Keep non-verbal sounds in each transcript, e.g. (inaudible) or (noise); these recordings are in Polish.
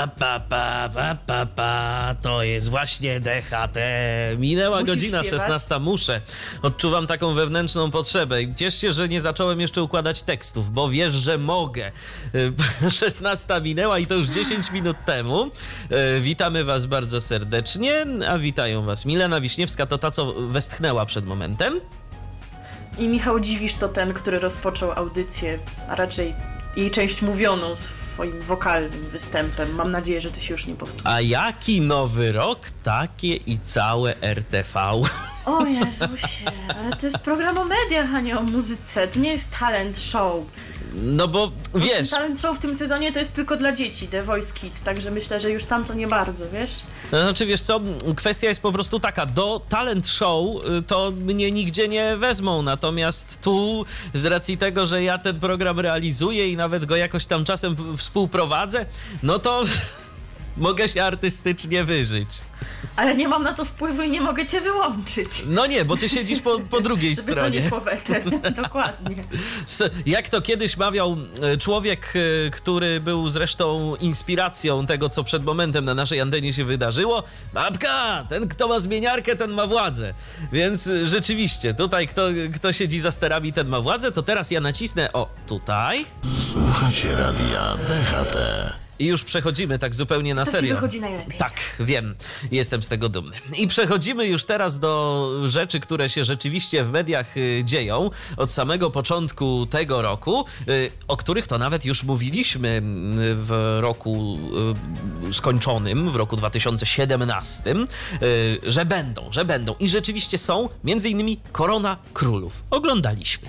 Pa, pa, pa, pa, pa, pa, to jest właśnie DHT. Minęła Musisz godzina śpiewać? 16, muszę. Odczuwam taką wewnętrzną potrzebę. Ciesz się, że nie zacząłem jeszcze układać tekstów, bo wiesz, że mogę. (laughs) Y, 16 minęła i to już 10 minut temu. Y, Witamy Was bardzo serdecznie, a witają Was Milena Wiśniewska, to ta, co westchnęła przed momentem. I Michał Dziwisz to ten, który rozpoczął audycję, a raczej jej część mówioną swoim wokalnym występem. Mam nadzieję, że to się już nie powtórzy. A jaki nowy rok, takie i całe RTV. O Jezusie, ale to jest program o mediach, a nie o muzyce. To nie jest talent show. No bo wiesz, Talent show w tym sezonie to jest tylko dla dzieci, The Voice Kids, także myślę, że już tam to nie bardzo, wiesz? No, Znaczy, wiesz co, kwestia jest po prostu taka, do talent show y, to mnie nigdzie nie wezmą, natomiast tu z racji tego, że ja ten program realizuję i nawet go jakoś tam czasem współprowadzę, no to (laughs) mogę się artystycznie wyżyć. Ale nie mam na to wpływu i nie mogę cię wyłączyć. No nie, bo ty siedzisz po, po drugiej Żeby to stronie. nie szło w eter. Dokładnie. Jak to kiedyś mawiał e, człowiek, e, który był zresztą inspiracją tego, co przed momentem na naszej antenie się wydarzyło. Babka, ten kto ma zmieniarkę, ten ma władzę. Więc e, rzeczywiście, tutaj kto, kto siedzi za sterami, ten ma władzę. To teraz ja nacisnę, o, tutaj. Słuchacie radia DHT. I już przechodzimy tak zupełnie na To ci serio. wychodzi najlepiej. Tak, wiem. Jestem z tego dumny. I przechodzimy już teraz do rzeczy, które się rzeczywiście w mediach y, dzieją od samego początku tego roku, y, o których to nawet już mówiliśmy y, w roku y, skończonym, w roku 2017, y, że będą, że będą. I rzeczywiście są, między innymi Korona Królów. Oglądaliśmy.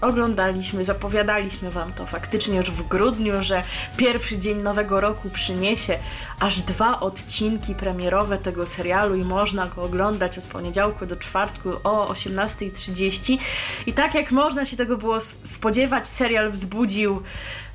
Oglądaliśmy, zapowiadaliśmy wam to faktycznie już w grudniu, że pierwszy dzień nowego roku przyniesie aż dwa odcinki premierowe tego serialu i można go oglądać od poniedziałku do czwartku o 18.30. I tak jak można się tego było spodziewać, serial wzbudził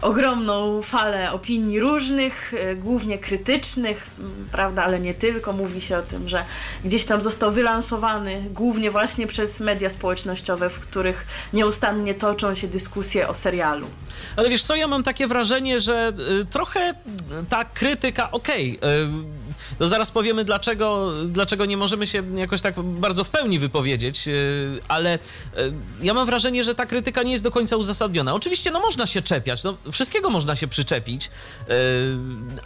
ogromną falę opinii różnych, e, głównie krytycznych, prawda, ale nie tylko. Mówi się o tym, że gdzieś tam został wylansowany głównie właśnie przez media społecznościowe, w których nieustannie toczą się dyskusje o serialu. Ale wiesz co, ja mam takie wrażenie, że y, trochę ta krytyka, okej, y, no zaraz powiemy dlaczego, dlaczego nie możemy się jakoś tak bardzo w pełni wypowiedzieć, y, ale y, ja mam wrażenie, że ta krytyka nie jest do końca uzasadniona. Oczywiście, no można się czepiać, no wszystkiego można się przyczepić, y,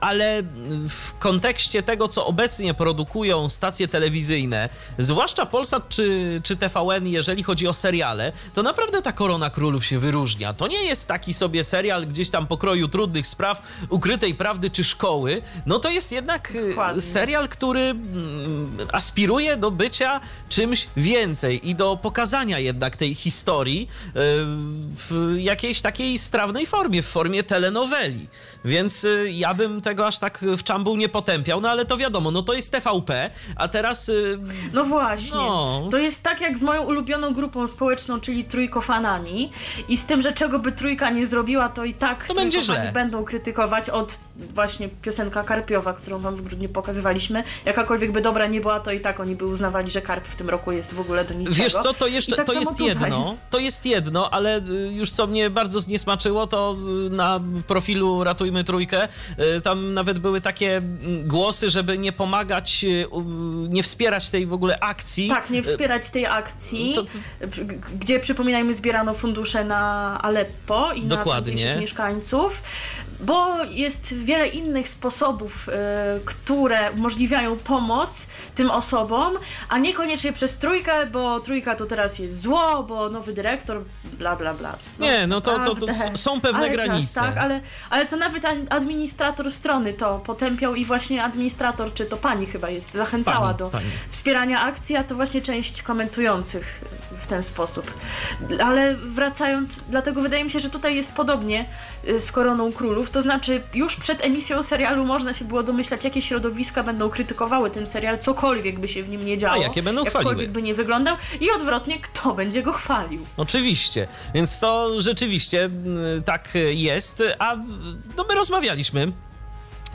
ale w kontekście tego, co obecnie produkują stacje telewizyjne, zwłaszcza Polsat czy, czy TVN, jeżeli chodzi o seriale, to naprawdę ta Korona Królów się wyróżnia. To nie jest taki sobie serial gdzieś tam pokroju trudnych spraw, ukrytej prawdy czy szkoły. No to jest jednak y, Dokładnie. serial, który mm, aspiruje do bycia czymś więcej i do pokazania jednak tej historii y, w jakiejś takiej strawnej formie, w formie telenoweli. Więc y, ja bym tego aż tak w czambuł nie potępiał, no ale to wiadomo, no to jest TVP, a teraz y, No właśnie. No. To jest tak jak z moją ulubioną grupą społeczną, czyli trójkofanami. I z tym, że czego by trójka nie zrobiła, to i tak To będzie źle. będą krytykować od właśnie piosenka Karpiowa, którą wam w grudniu pokazywaliśmy. Jakakolwiek by dobra nie była, to i tak oni by uznawali, że Karp w tym roku jest w ogóle do niczego. Wiesz co, to jeszcze tak to jest tutaj. jedno, to jest jedno, ale y, już co mnie bardzo zniesmaczyło, to na profilu Ratujmy Trójkę y, tam nawet były takie mm, głosy, żeby nie pomagać, y, nie wspierać tej w ogóle akcji. Tak, nie Y, wspierać tej akcji, To- gdzie przypominajmy zbierano fundusze na Aleppo i Dokładnie. na mieszkańców, bo jest wiele innych sposobów, e, które umożliwiają pomoc tym osobom, a niekoniecznie przez trójkę, bo trójka to teraz jest zło, bo nowy dyrektor, bla bla bla. Nie, no to- to- to są pewne ale granice. Czas, tak, ale, ale to nawet ad- administrator strony to potępiał i właśnie administrator, czy to pani chyba jest, zachęcała Pani, do pani. wspierania akcji, a to właśnie część komentujących w ten sposób. Ale wracając, dlatego wydaje mi się, że tutaj jest podobnie y, z Koroną Królów, królów, to znaczy już przed emisją serialu można się było domyślać, jakie środowiska będą krytykowały ten serial, cokolwiek by się w nim nie działo. A jakie będą jakkolwiek chwaliły. by nie wyglądał i odwrotnie, kto będzie go chwalił. Oczywiście, więc to rzeczywiście mm, tak jest, a no my rozmawialiśmy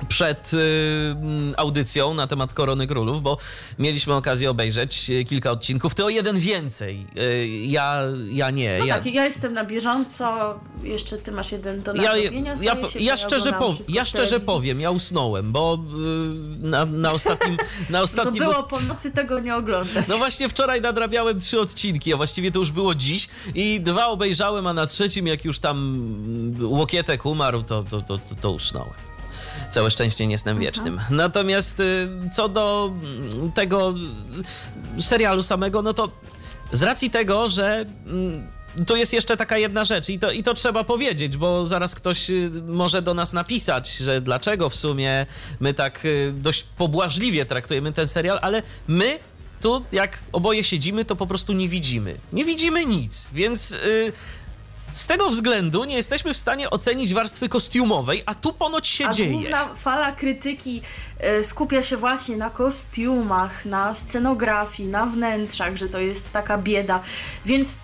przed y, mm, audycją na temat Korony Królów, bo mieliśmy okazję obejrzeć y, kilka odcinków. Ty o jeden więcej. Y, ja, ja nie. No ja, tak, ja jestem na bieżąco, jeszcze ty masz jeden do ja, nadrobienia, ja, się, ja, szczerze, oglądałam po, wszystko ja szczerze powiem, ja usnąłem, bo y, na, na (laughs) ostatnim, na To ostatnim było po nocy tego nie oglądać. No właśnie wczoraj nadrabiałem trzy odcinki, a właściwie to już było dziś i dwa obejrzałem, a na trzecim jak już tam mm, Łokietek umarł, to, to, to, to, to usnąłem. Całe szczęście nie jestem wiecznym. Natomiast y, co do mm, tego y, serialu samego, no to z racji tego, że mm, tu jest jeszcze taka jedna rzecz i to, i to trzeba powiedzieć, bo zaraz ktoś y, może do nas napisać, że dlaczego w sumie my tak dość pobłażliwie traktujemy ten serial, ale my tu, jak oboje siedzimy, to po prostu nie widzimy. Nie widzimy nic, więc y, z tego względu nie jesteśmy w stanie ocenić warstwy kostiumowej, a tu ponoć się A dzieje. główna fala krytyki e, skupia się właśnie na kostiumach, na scenografii, na wnętrzach, że to jest taka bieda, więc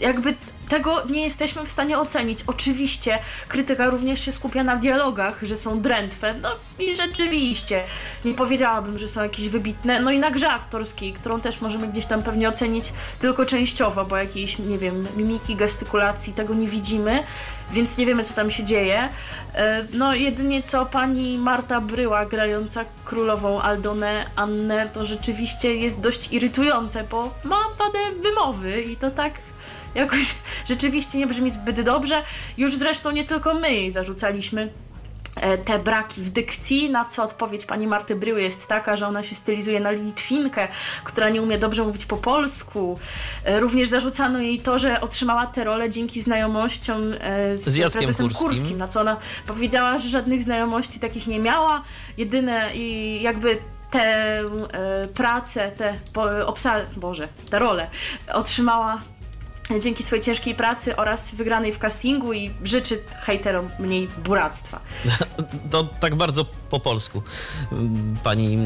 jakby tego nie jesteśmy w stanie ocenić. Oczywiście krytyka również się skupia na dialogach, że są drętwe, no i rzeczywiście nie powiedziałabym, że są jakieś wybitne, no i na grze aktorskiej, którą też możemy gdzieś tam pewnie ocenić tylko częściowo, bo jakiejś, nie wiem, mimiki, gestykulacji, tego nie widzimy, więc nie wiemy, co tam się dzieje. E, No, jedynie co pani Marta Bryła, grająca królową Aldonę Annę, to rzeczywiście jest dość irytujące, bo ma wadę wymowy i to tak jakoś rzeczywiście nie brzmi zbyt dobrze. Już zresztą nie tylko my jej zarzucaliśmy e, te braki w dykcji, na co odpowiedź pani Marty Bryły jest taka, że ona się stylizuje na Litwinkę, która nie umie dobrze mówić po polsku. E, Również zarzucano jej to, że otrzymała tę rolę dzięki znajomościom e, z, Z Jackiem prezesem Kurskim. Kurskim, na co ona powiedziała, że żadnych znajomości takich nie miała. Jedyne i jakby tę e, pracę, te po, obsa, Boże, tę rolę otrzymała dzięki swojej ciężkiej pracy oraz wygranej w castingu i życzy hejterom mniej buractwa. (laughs) To tak bardzo po polsku. Pani,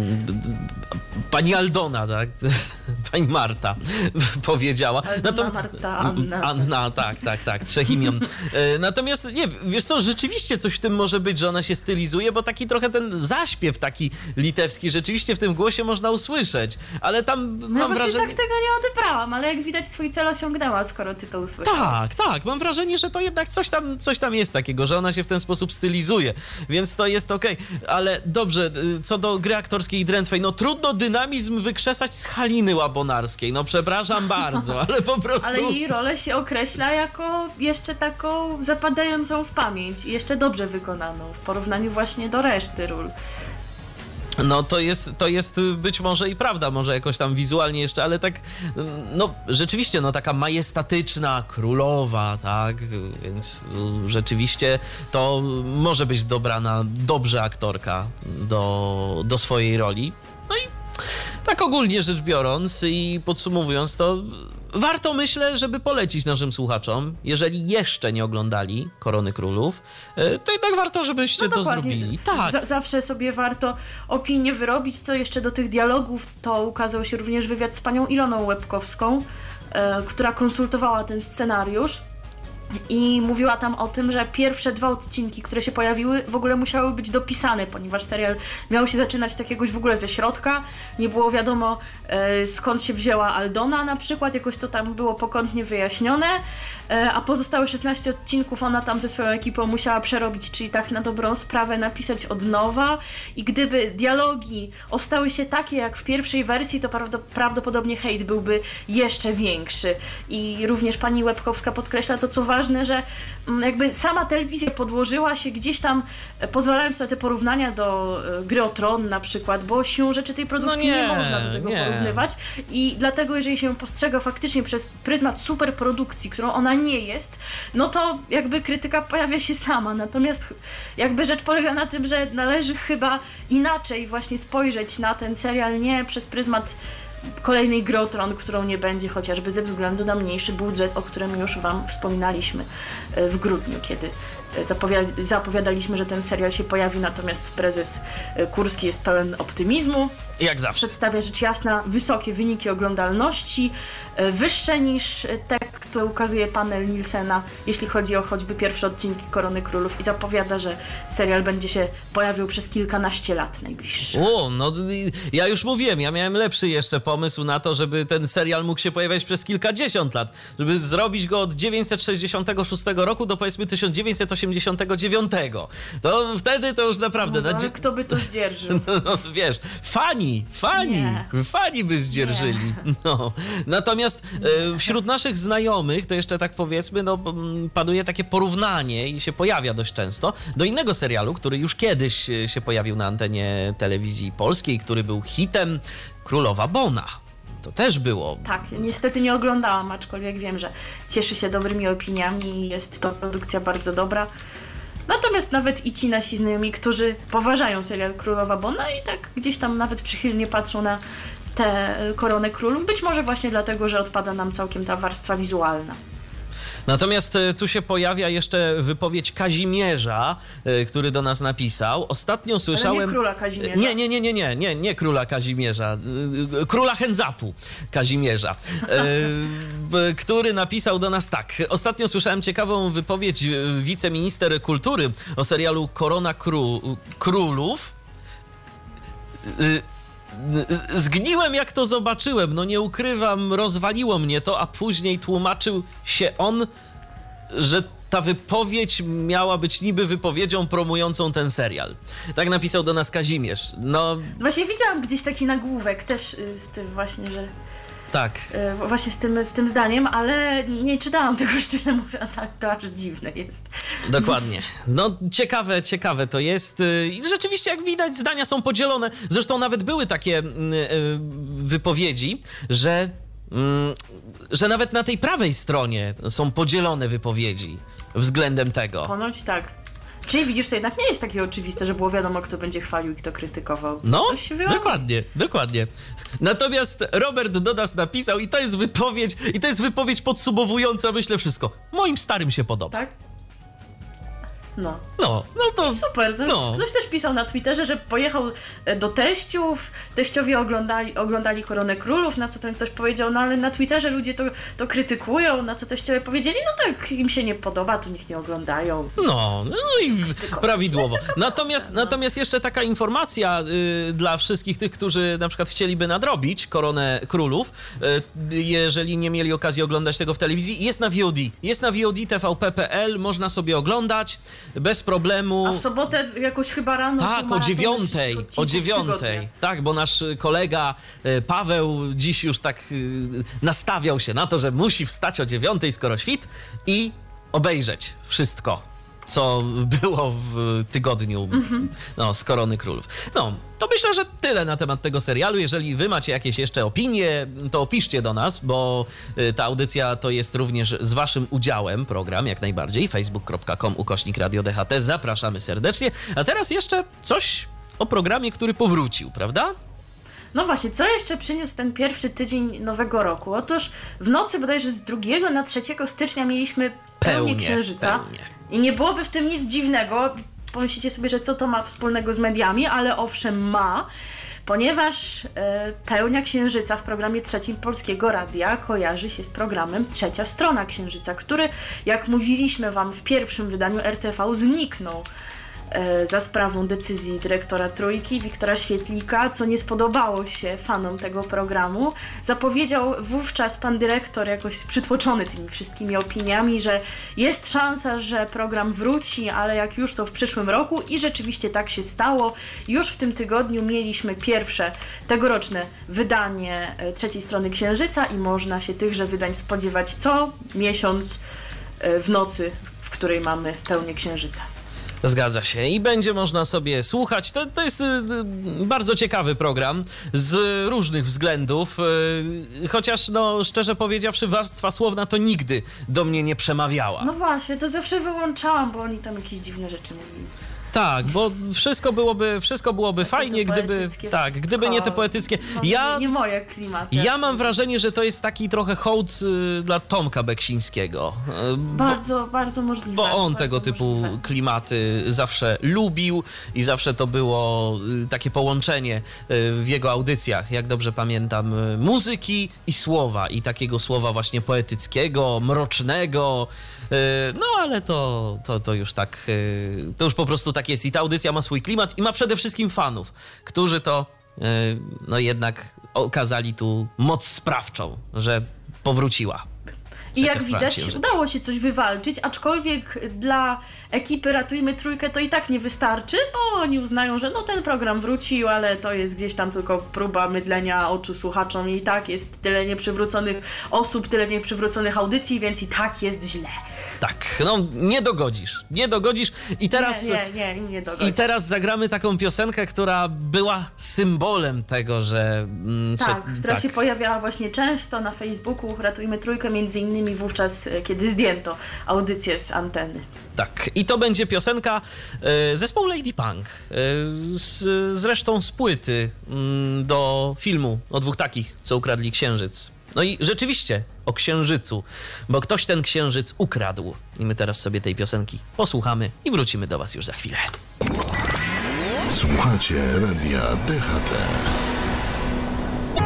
pani Aldona, tak? (laughs) Pani Marta (laughs) powiedziała. Aldona, Marta, Anna. Anna, tak, tak, tak, trzech imion. (laughs) E, Natomiast nie, wiesz co, rzeczywiście coś w tym może być, że ona się stylizuje, bo taki trochę ten zaśpiew taki litewski rzeczywiście w tym głosie można usłyszeć, ale tam No mam wrażenie... tak tego nie odebrałam, ale jak widać swój cel osiągnęła, skoro ty to usłyszałaś. Tak, tak. Mam wrażenie, że to jednak coś tam, coś tam jest takiego, że ona się w ten sposób stylizuje, więc to jest okej. Ale dobrze, y, co do gry aktorskiej i drętwej, no trudno dynamizm wykrzesać z Haliny Łabonarskiej. No przepraszam (laughs) bardzo, ale po prostu... Ale jej rolę się określa jako jeszcze taką zapadającą w pamięć i jeszcze dobrze wykonaną w porównaniu właśnie do reszty ról. No to jest, to jest y, być może i prawda, może jakoś tam wizualnie jeszcze, ale tak, y, no rzeczywiście, no taka majestatyczna, królowa, tak, więc y, rzeczywiście to może być dobrana dobrze aktorka do, do swojej roli. No i tak ogólnie rzecz biorąc i podsumowując to, warto myślę, żeby polecić naszym słuchaczom, jeżeli jeszcze nie oglądali Korony Królów, y, to jednak warto, żebyście No to zrobili. Tak. Z- zawsze sobie warto opinię wyrobić. Co jeszcze do tych dialogów, to ukazał się również wywiad z panią Iloną Łebkowską, e, która konsultowała ten scenariusz. I mówiła tam o tym, że pierwsze dwa odcinki, które się pojawiły, w ogóle musiały być dopisane, ponieważ serial miał się zaczynać tak jakoś w ogóle ze środka. Nie było wiadomo e, skąd się wzięła Aldona na przykład, jakoś to tam było pokątnie wyjaśnione. E, a pozostałe 16 odcinków ona tam ze swoją ekipą musiała przerobić, czyli tak na dobrą sprawę napisać od nowa. I gdyby dialogi ostały się takie jak w pierwszej wersji, to prawdo- prawdopodobnie hejt byłby jeszcze większy. I również pani Łebkowska podkreśla to, co ważne, że mm, jakby sama telewizja podłożyła się gdzieś tam, e, pozwalając na te porównania do e, gry o tron na przykład, bo siłą rzeczy tej produkcji No nie, nie, można do tego nie. porównywać. I dlatego, jeżeli się postrzega faktycznie przez pryzmat superprodukcji, którą ona nie jest, no to jakby krytyka pojawia się sama. Natomiast jakby rzecz polega na tym, że należy chyba inaczej właśnie spojrzeć na ten serial, nie przez pryzmat kolejnej Gry Tron, którą nie będzie chociażby ze względu na mniejszy budżet, o którym już Wam wspominaliśmy e, w grudniu, kiedy zapowiada- zapowiadaliśmy, że ten serial się pojawi, natomiast prezes e, Kurski jest pełen optymizmu Jak zawsze. przedstawia rzecz jasna wysokie wyniki oglądalności, e, wyższe niż te, które ukazuje panel Nielsena, jeśli chodzi o choćby pierwsze odcinki Korony Królów i zapowiada, że serial będzie się pojawił przez kilkanaście lat najbliższych. O, no ja już mówiłem, ja miałem lepszy jeszcze pomysł na to, żeby ten serial mógł się pojawiać przez kilkadziesiąt lat, żeby zrobić go od 966 roku do powiedzmy 1989. To wtedy to już naprawdę... No, ale kto by to zdzierżył? (laughs) No, wiesz, fani, fani, Nie. fani by zdzierżyli. (laughs) No. Natomiast e, wśród naszych znajomych, to jeszcze tak powiedzmy, no, panuje takie porównanie i się pojawia dość często do innego serialu, który już kiedyś e, się pojawił na antenie telewizji polskiej, który był hitem Królowa Bona. To też było. Tak, niestety nie oglądałam, aczkolwiek wiem, że cieszy się dobrymi opiniami i jest to produkcja bardzo dobra. Natomiast nawet i ci nasi znajomi, którzy poważają serial Królowa Bona i tak gdzieś tam nawet przychylnie patrzą na tę koronę królów, być może właśnie dlatego, że odpada nam całkiem ta warstwa wizualna. Natomiast e, tu się pojawia jeszcze wypowiedź Kazimierza, e, który do nas napisał. Ostatnio słyszałem. króla Kazimierza. Nie, nie, nie, nie, nie, nie, nie króla Kazimierza. e, Króla Chędzapu Kazimierza, który napisał do nas tak. Ostatnio słyszałem ciekawą wypowiedź wiceminister kultury o serialu Korona Kró- Królów. Zgniłem jak to zobaczyłem, no nie ukrywam, rozwaliło mnie to, a później tłumaczył się on, że ta wypowiedź miała być niby wypowiedzią promującą ten serial. Tak napisał do nas Kazimierz. No Właśnie widziałam gdzieś taki nagłówek też y, z tym właśnie, że tak. y, właśnie z tym, z tym zdaniem, ale nie czytałam tego (laughs) szczerze mówiąc, ale to aż dziwne jest. Dokładnie. No ciekawe, ciekawe to jest. y, I rzeczywiście, jak widać, zdania są podzielone. Zresztą nawet były takie mm, y, wypowiedzi, że, mm, że nawet na tej prawej stronie są podzielone wypowiedzi względem tego. Ponoć tak. Czyli widzisz, to jednak nie jest takie oczywiste, że było wiadomo, kto będzie chwalił i kto krytykował. No, dokładnie, dokładnie. Natomiast Robert do nas napisał i to jest wypowiedź, i to jest wypowiedź podsumowująca, myślę, wszystko. Moim starym się podoba. Tak? No. No, no to Super. No. No. Ktoś też pisał na Twitterze, że pojechał e, do teściów, teściowie oglądali, oglądali Koronę Królów, na co ten ktoś powiedział, no ale na Twitterze ludzie to, to krytykują, na co teściowie powiedzieli, no to jak im się nie podoba, to niech nie oglądają. No, no i prawidłowo. Natomiast, natomiast jeszcze taka informacja y, dla wszystkich tych, którzy na przykład chcieliby nadrobić Koronę Królów, y, jeżeli nie mieli okazji oglądać tego w telewizji, jest na VOD. Jest na VOD tvp.pl, można sobie oglądać bez problemu. A w sobotę jakoś chyba rano Tak, o dziewiątej, o dziewiątej. Tak, bo nasz kolega y, Paweł dziś już tak y, nastawiał się na to, że musi wstać o dziewiątej, skoro świt i obejrzeć wszystko, co (laughs) było w tygodniu no, z Korony Królów. No, to myślę, że tyle na temat tego serialu. Jeżeli wy macie jakieś jeszcze opinie, to piszcie do nas, bo y, ta audycja to jest również z waszym udziałem program, jak najbardziej. facebook.com ukośnik Radio DHT. Zapraszamy serdecznie. A teraz jeszcze coś o programie, który powrócił, prawda? No właśnie, co jeszcze przyniósł ten pierwszy tydzień nowego roku? Otóż w nocy bodajże z 2 na 3 stycznia mieliśmy pełnię Pełnię, księżyca. pełnię. I nie byłoby w tym nic dziwnego. Pomyślicie sobie, że co to ma wspólnego z mediami, ale owszem ma, ponieważ e, pełnia księżyca w programie trzecim Polskiego Radia kojarzy się z programem Trzecia Strona Księżyca, który, jak mówiliśmy Wam w pierwszym wydaniu RTV, zniknął za sprawą decyzji dyrektora Trójki, Wiktora Świetlika, co nie spodobało się fanom tego programu. Zapowiedział wówczas pan dyrektor, jakoś przytłoczony tymi wszystkimi opiniami, że jest szansa, że program wróci, ale jak już to w przyszłym roku i rzeczywiście tak się stało. Już w tym tygodniu mieliśmy pierwsze tegoroczne wydanie e, trzeciej strony Księżyca i można się tychże wydań spodziewać co miesiąc e, w nocy, w której mamy pełnię Księżyca. Zgadza się i będzie można sobie słuchać. To, to jest y, y, bardzo ciekawy program z różnych względów, y, chociaż no szczerze powiedziawszy warstwa słowna to nigdy do mnie nie przemawiała. No właśnie, to zawsze wyłączałam, bo oni tam jakieś dziwne rzeczy mówili. Tak, bo wszystko byłoby, wszystko byłoby fajnie, to gdyby. Tak, wszystko, gdyby nie te poetyckie. Ja. nie, moje klimaty. Ja mam wrażenie, że to jest taki trochę hołd y, dla Tomka Beksińskiego. y, bo- Bardzo, bardzo możliwe. Bo on bardzo tego typu możliwe. klimaty zawsze lubił i zawsze to było y, takie połączenie y, w jego audycjach, jak dobrze pamiętam, y, muzyki i słowa. I takiego słowa właśnie poetyckiego, mrocznego. y, No ale to, to, to już tak, to już po prostu tak jest. I ta audycja ma swój klimat i ma przede wszystkim fanów, którzy to y, no jednak okazali tu moc sprawczą, że powróciła. I jak widać, Księżyca. udało się coś wywalczyć, aczkolwiek dla ekipy Ratujmy Trójkę to i tak nie wystarczy, bo oni uznają, że no ten program wrócił, ale to jest gdzieś tam tylko próba mydlenia oczu słuchaczom i tak jest tyle nieprzywróconych osób, tyle nieprzywróconych audycji, więc i tak jest źle. Tak, no nie dogodzisz, nie dogodzisz i teraz... Nie, nie, nie, nie dogodzi. I teraz zagramy taką piosenkę, która była symbolem tego, że. mm, Tak, że- która tak. się pojawiała właśnie często na Facebooku Ratujmy Trójkę, między innymi wówczas, e, kiedy zdjęto audycję z anteny. Tak, i to będzie piosenka e, zespołu Lady Punk. E, z, zresztą z płyty mm, do filmu o dwóch takich, co ukradli księżyc. No i rzeczywiście o księżycu, bo ktoś ten księżyc ukradł. I my teraz sobie tej piosenki posłuchamy i wrócimy do Was już za chwilę. Słuchacie radia DHT.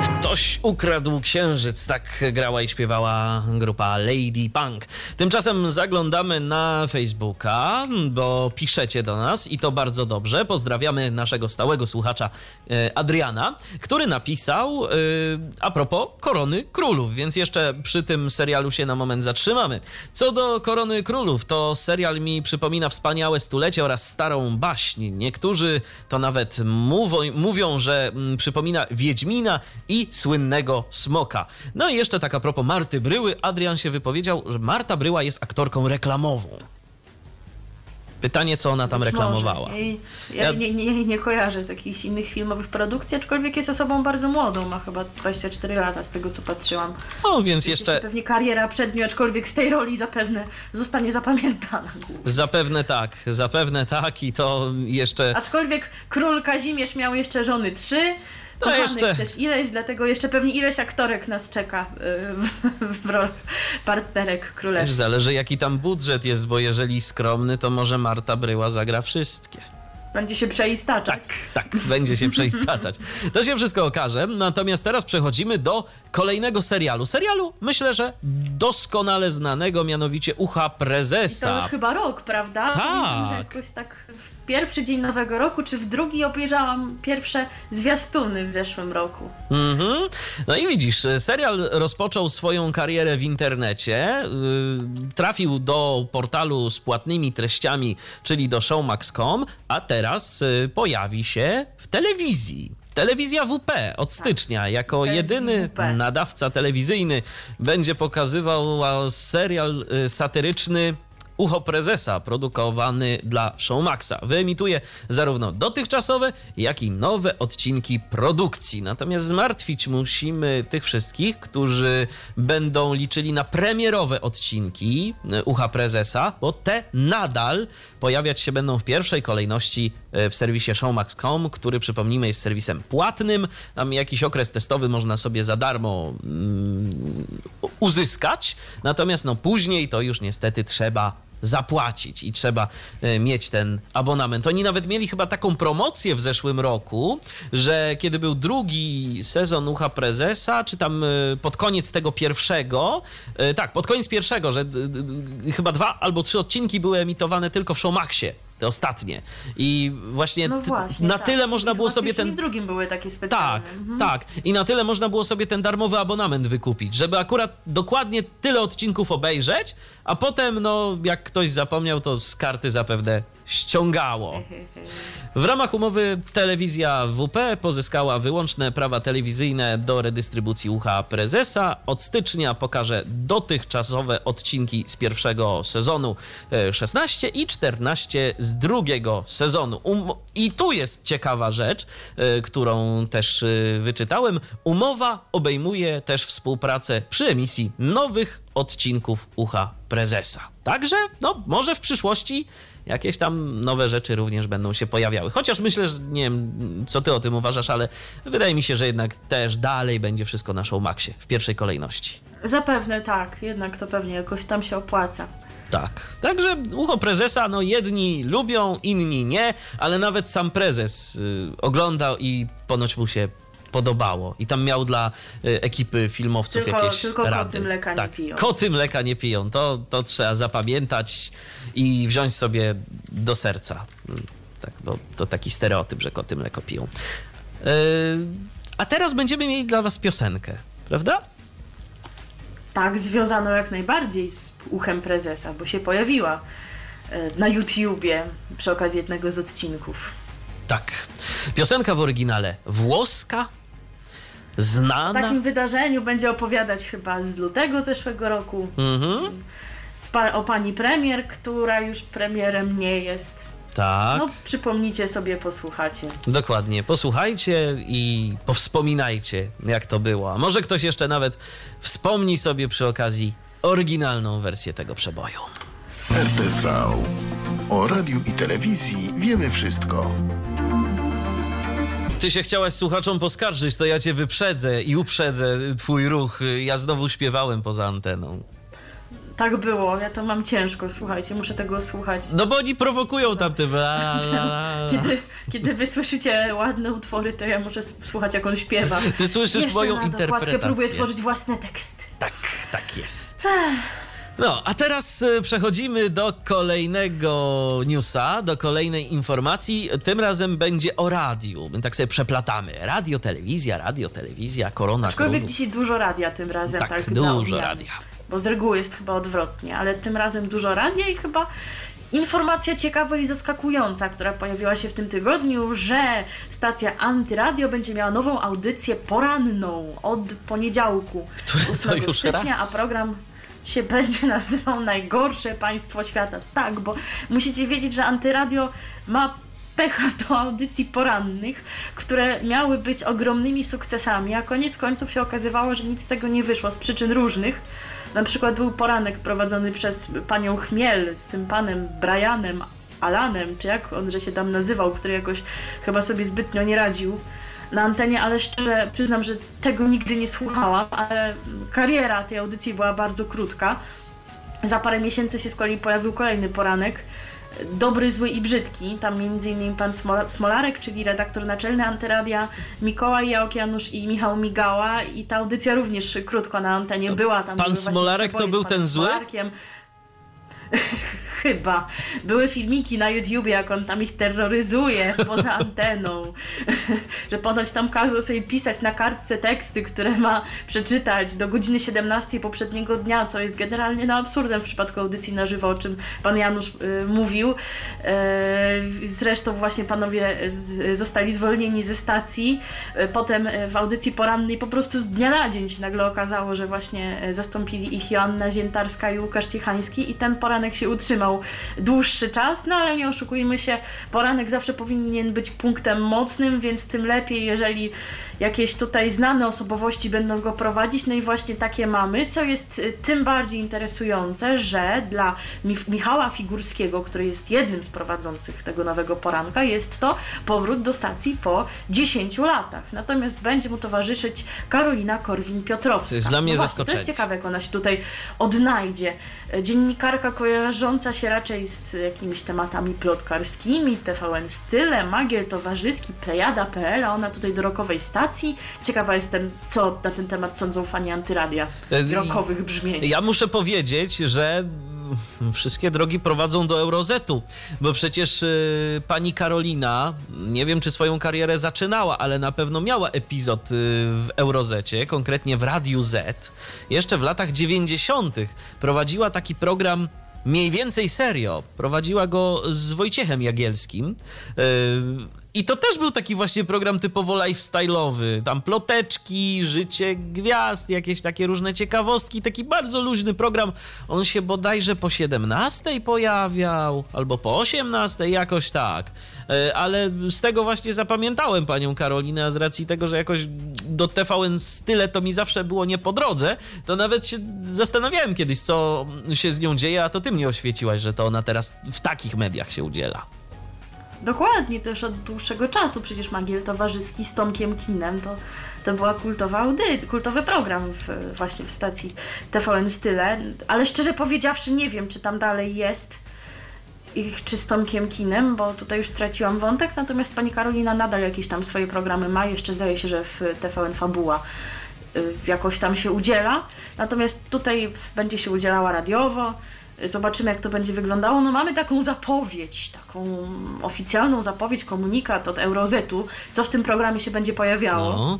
Ktoś ukradł księżyc, tak grała i śpiewała grupa Lady Punk. Tymczasem zaglądamy na Facebooka, bo piszecie do nas i to bardzo dobrze. Pozdrawiamy naszego stałego słuchacza e, Adriana, który napisał e, a propos Korony Królów, więc jeszcze przy tym serialu się na moment zatrzymamy. Co do Korony Królów, to serial mi przypomina wspaniałe stulecie oraz starą baśń. Niektórzy to nawet mówią, że mm, przypomina Wiedźmina słynnego Smoka. No i jeszcze tak a propos Marty Bryły, Adrian się wypowiedział, że Marta Bryła jest aktorką reklamową. Pytanie, co ona tam Być reklamowała. Jej, ja Ja- nie, nie, nie kojarzę z jakichś innych filmowych produkcji, aczkolwiek jest osobą bardzo młodą, ma chyba 24 lata z tego co patrzyłam. O, więc Jeszcze jeszcze pewnie kariera przed nią, aczkolwiek z tej roli zapewne zostanie zapamiętana. zapewne tak, zapewne tak i to jeszcze... Aczkolwiek król Kazimierz miał jeszcze żony trzy, kochanych jeszcze- też ileś, dlatego jeszcze pewnie ileś aktorek nas czeka y, w, w rolach partnerek królewskich. zależy jaki tam budżet jest, bo jeżeli skromny, to może Marta Bryła zagra wszystkie. Będzie się przeistaczać. Tak, tak, będzie się przeistaczać. To się wszystko okaże. Natomiast teraz przechodzimy do kolejnego serialu. Serialu, myślę, że doskonale znanego, mianowicie Ucha I to Prezesa. już chyba rok, prawda? Tak. Że jakoś tak pierwszy dzień nowego roku, czy w drugi obejrzałam pierwsze zwiastuny w zeszłym roku. Mhm. No i widzisz, serial rozpoczął swoją karierę w internecie, yy, trafił do portalu z płatnymi treściami, czyli do showmax.com, a teraz yy, pojawi się w telewizji. Telewizja WP od stycznia jako Tak. telewizji jedyny WP. nadawca telewizyjny będzie pokazywał serial y, satyryczny Ucho Prezesa, produkowany dla Showmaxa. Wyemituje zarówno dotychczasowe, jak i nowe odcinki produkcji. Natomiast zmartwić musimy tych wszystkich, którzy będą liczyli na premierowe odcinki y, Ucha Prezesa, bo te nadal pojawiać się będą w pierwszej kolejności w serwisie showmax.com, który przypomnijmy jest serwisem płatnym. Tam jakiś okres testowy można sobie za darmo mm, uzyskać, natomiast no później to już niestety trzeba zapłacić i trzeba e, mieć ten abonament. Oni nawet mieli chyba taką promocję w zeszłym roku, że kiedy był drugi sezon Ucha Prezesa, czy tam e, pod koniec tego pierwszego, e, tak, pod koniec pierwszego, że chyba dwa albo trzy odcinki były emitowane tylko w Showmaxie, te ostatnie. I właśnie, No właśnie. na tak. tyle można było sobie ten drugim były takie specjalne. tak, Mhm. tak. I na tyle można było sobie ten darmowy abonament wykupić, żeby akurat dokładnie tyle odcinków obejrzeć, a potem, no, jak ktoś zapomniał, to z karty zapewne ściągało. W ramach umowy telewizja WP pozyskała wyłączne prawa telewizyjne do redystrybucji ucha prezesa. Od stycznia pokaże dotychczasowe odcinki z pierwszego sezonu e, 16 i 14 z drugiego sezonu. Um I tu jest ciekawa rzecz, e, którą też e, wyczytałem. Umowa obejmuje też współpracę przy emisji nowych odcinków ucha prezesa. Także, no, może w przyszłości jakieś tam nowe rzeczy również będą się pojawiały. Chociaż myślę, że nie wiem, co ty o tym uważasz, ale wydaje mi się, że jednak też dalej będzie wszystko na Showmaxie w pierwszej kolejności. Zapewne tak, jednak to pewnie jakoś tam się opłaca. Tak. Także ucho prezesa, no jedni lubią, inni nie, ale nawet sam prezes y, oglądał i ponoć mu się podobało. I tam miał dla y, ekipy filmowców Tylko- jakieś tylko koty rady. mleka nie tak, piją. Koty mleka nie piją. To, to trzeba zapamiętać i wziąć sobie do serca. Mm, Tak, bo to taki stereotyp, że koty mleko piją. Y, a teraz będziemy mieli dla was piosenkę, prawda? Tak, związano jak najbardziej z uchem prezesa, bo się pojawiła e, na YouTubie przy okazji jednego z odcinków. Tak. Piosenka w oryginale włoska, O znana. takim wydarzeniu będzie opowiadać chyba z lutego zeszłego roku. Mhm. Pa- o pani premier, która już premierem nie jest. Tak, No, przypomnijcie sobie, posłuchacie. dokładnie. Posłuchajcie i powspominajcie, jak to było. A może ktoś jeszcze nawet wspomni sobie przy okazji oryginalną wersję tego przeboju. RTV. O radiu i telewizji wiemy wszystko. Ty się chciałaś słuchaczom poskarżyć, to ja cię wyprzedzę i uprzedzę twój ruch. Ja znowu śpiewałem poza anteną. Tak było, ja to mam ciężko, słuchajcie, muszę tego słuchać. No bo oni prowokują tamte... (laughs) la, la, la. Kiedy, kiedy wy słyszycie ładne utwory, to ja muszę słuchać, jak on śpiewa. Ty słyszysz Jeszcze moją na interpretację. próbuję tworzyć własne teksty. Tak, tak jest. No, a teraz y, przechodzimy do kolejnego newsa, do kolejnej informacji. Tym razem będzie o radiu. My tak sobie przeplatamy. Radio, telewizja, radio, telewizja, korona Aczkolwiek dzisiaj dużo radia tym razem. Tak, Tak, dużo radia. Bo z reguły jest chyba odwrotnie, ale tym razem dużo radia i chyba informacja ciekawa i zaskakująca, która pojawiła się w tym tygodniu, że stacja Antyradio będzie miała nową audycję poranną od poniedziałku Które to 8 już stycznia, raz? a program się będzie nazywał Najgorsze Państwo Świata. Tak, bo musicie wiedzieć, że Antyradio ma pecha do audycji porannych, które miały być ogromnymi sukcesami, a koniec końców się okazywało, że nic z tego nie wyszło z przyczyn różnych. Na przykład był poranek prowadzony przez panią Chmiel z tym panem Brianem Alanem, czy jak on że się tam nazywał, który jakoś chyba sobie zbytnio nie radził na antenie, ale szczerze przyznam, że tego nigdy nie słuchałam, ale kariera tej audycji była bardzo krótka. Za parę miesięcy się z kolei pojawił kolejny poranek. Dobry, zły i brzydki. Tam m.in. pan Smola- Smolarek, czyli redaktor naczelny Antyradia, Mikołaj Jaokianusz i Michał Migała. I ta audycja również krótko na antenie była. Tam pan Smolarek to był ten zły? Smolarkiem. (laughs) Chyba. Były filmiki na YouTubie, jak on tam ich terroryzuje poza anteną. (laughs) że ponoć tam kazał sobie pisać na kartce teksty, które ma przeczytać do godziny 17 poprzedniego dnia, co jest generalnie no, absurdem w przypadku audycji na żywo, o czym pan Janusz y, mówił. E, zresztą właśnie panowie z, zostali zwolnieni ze stacji. E, Potem e, w audycji porannej po prostu z dnia na dzień się nagle okazało, że właśnie zastąpili ich Joanna Ziętarska i Łukasz Ciechański i ten poranek się utrzymał dłuższy czas, no ale nie oszukujmy się, poranek zawsze powinien być punktem mocnym, więc tym lepiej, jeżeli jakieś tutaj znane osobowości będą go prowadzić, no i właśnie takie mamy, co jest y, tym bardziej interesujące, że dla Mich- Michała Figurskiego, który jest jednym z prowadzących tego nowego poranka, jest to powrót do stacji po 10 latach. Natomiast będzie mu towarzyszyć Karolina Korwin-Piotrowska. To jest dla mnie no właśnie, zaskoczenie. To jest ciekawe, jak ona się tutaj odnajdzie. Dziennikarka kojarząca się raczej z jakimiś tematami plotkarskimi, TVN Style, Magiel Towarzyski, Plejada.pl, a ona tutaj do rokowej stacji. Ciekawa jestem, co na ten temat sądzą fani antyradia. E, Rokowych brzmień. Ja muszę powiedzieć, że wszystkie drogi prowadzą do Eurozetu, bo przecież y, pani Karolina, nie wiem czy swoją karierę zaczynała, ale na pewno miała epizod y, w Eurozecie, konkretnie w Radiu Z. Jeszcze w latach 90. prowadziła taki program mniej więcej serio. Prowadziła go z Wojciechem Jagielskim. I to też był taki właśnie program typowo lifestyle'owy. Tam ploteczki, życie gwiazd, jakieś takie różne ciekawostki. Taki bardzo luźny program. On się bodajże po 17 pojawiał, albo po 18, jakoś tak. E, ale z tego właśnie zapamiętałem panią Karolinę, a z racji tego, że jakoś do TVN Style to mi zawsze było nie po drodze, to nawet się zastanawiałem kiedyś, co się z nią dzieje, a to ty mnie oświeciłaś, że to ona teraz w takich mediach się udziela. Dokładnie, już od dłuższego czasu. Przecież Magiel Towarzyski z Tomkiem Kinem to, to była kultowa kultowy program w, właśnie w stacji TVN Style. Ale szczerze powiedziawszy, nie wiem, czy tam dalej jest ich czy z Tomkiem Kinem, bo tutaj już straciłam wątek, natomiast pani Karolina nadal jakieś tam swoje programy ma, jeszcze zdaje się, że w TVN Fabuła y, jakoś tam się udziela, natomiast tutaj będzie się udzielała radiowo, Zobaczymy, jak to będzie wyglądało. No mamy taką zapowiedź, taką oficjalną zapowiedź, komunikat od Eurozetu, co w tym programie się będzie pojawiało. No.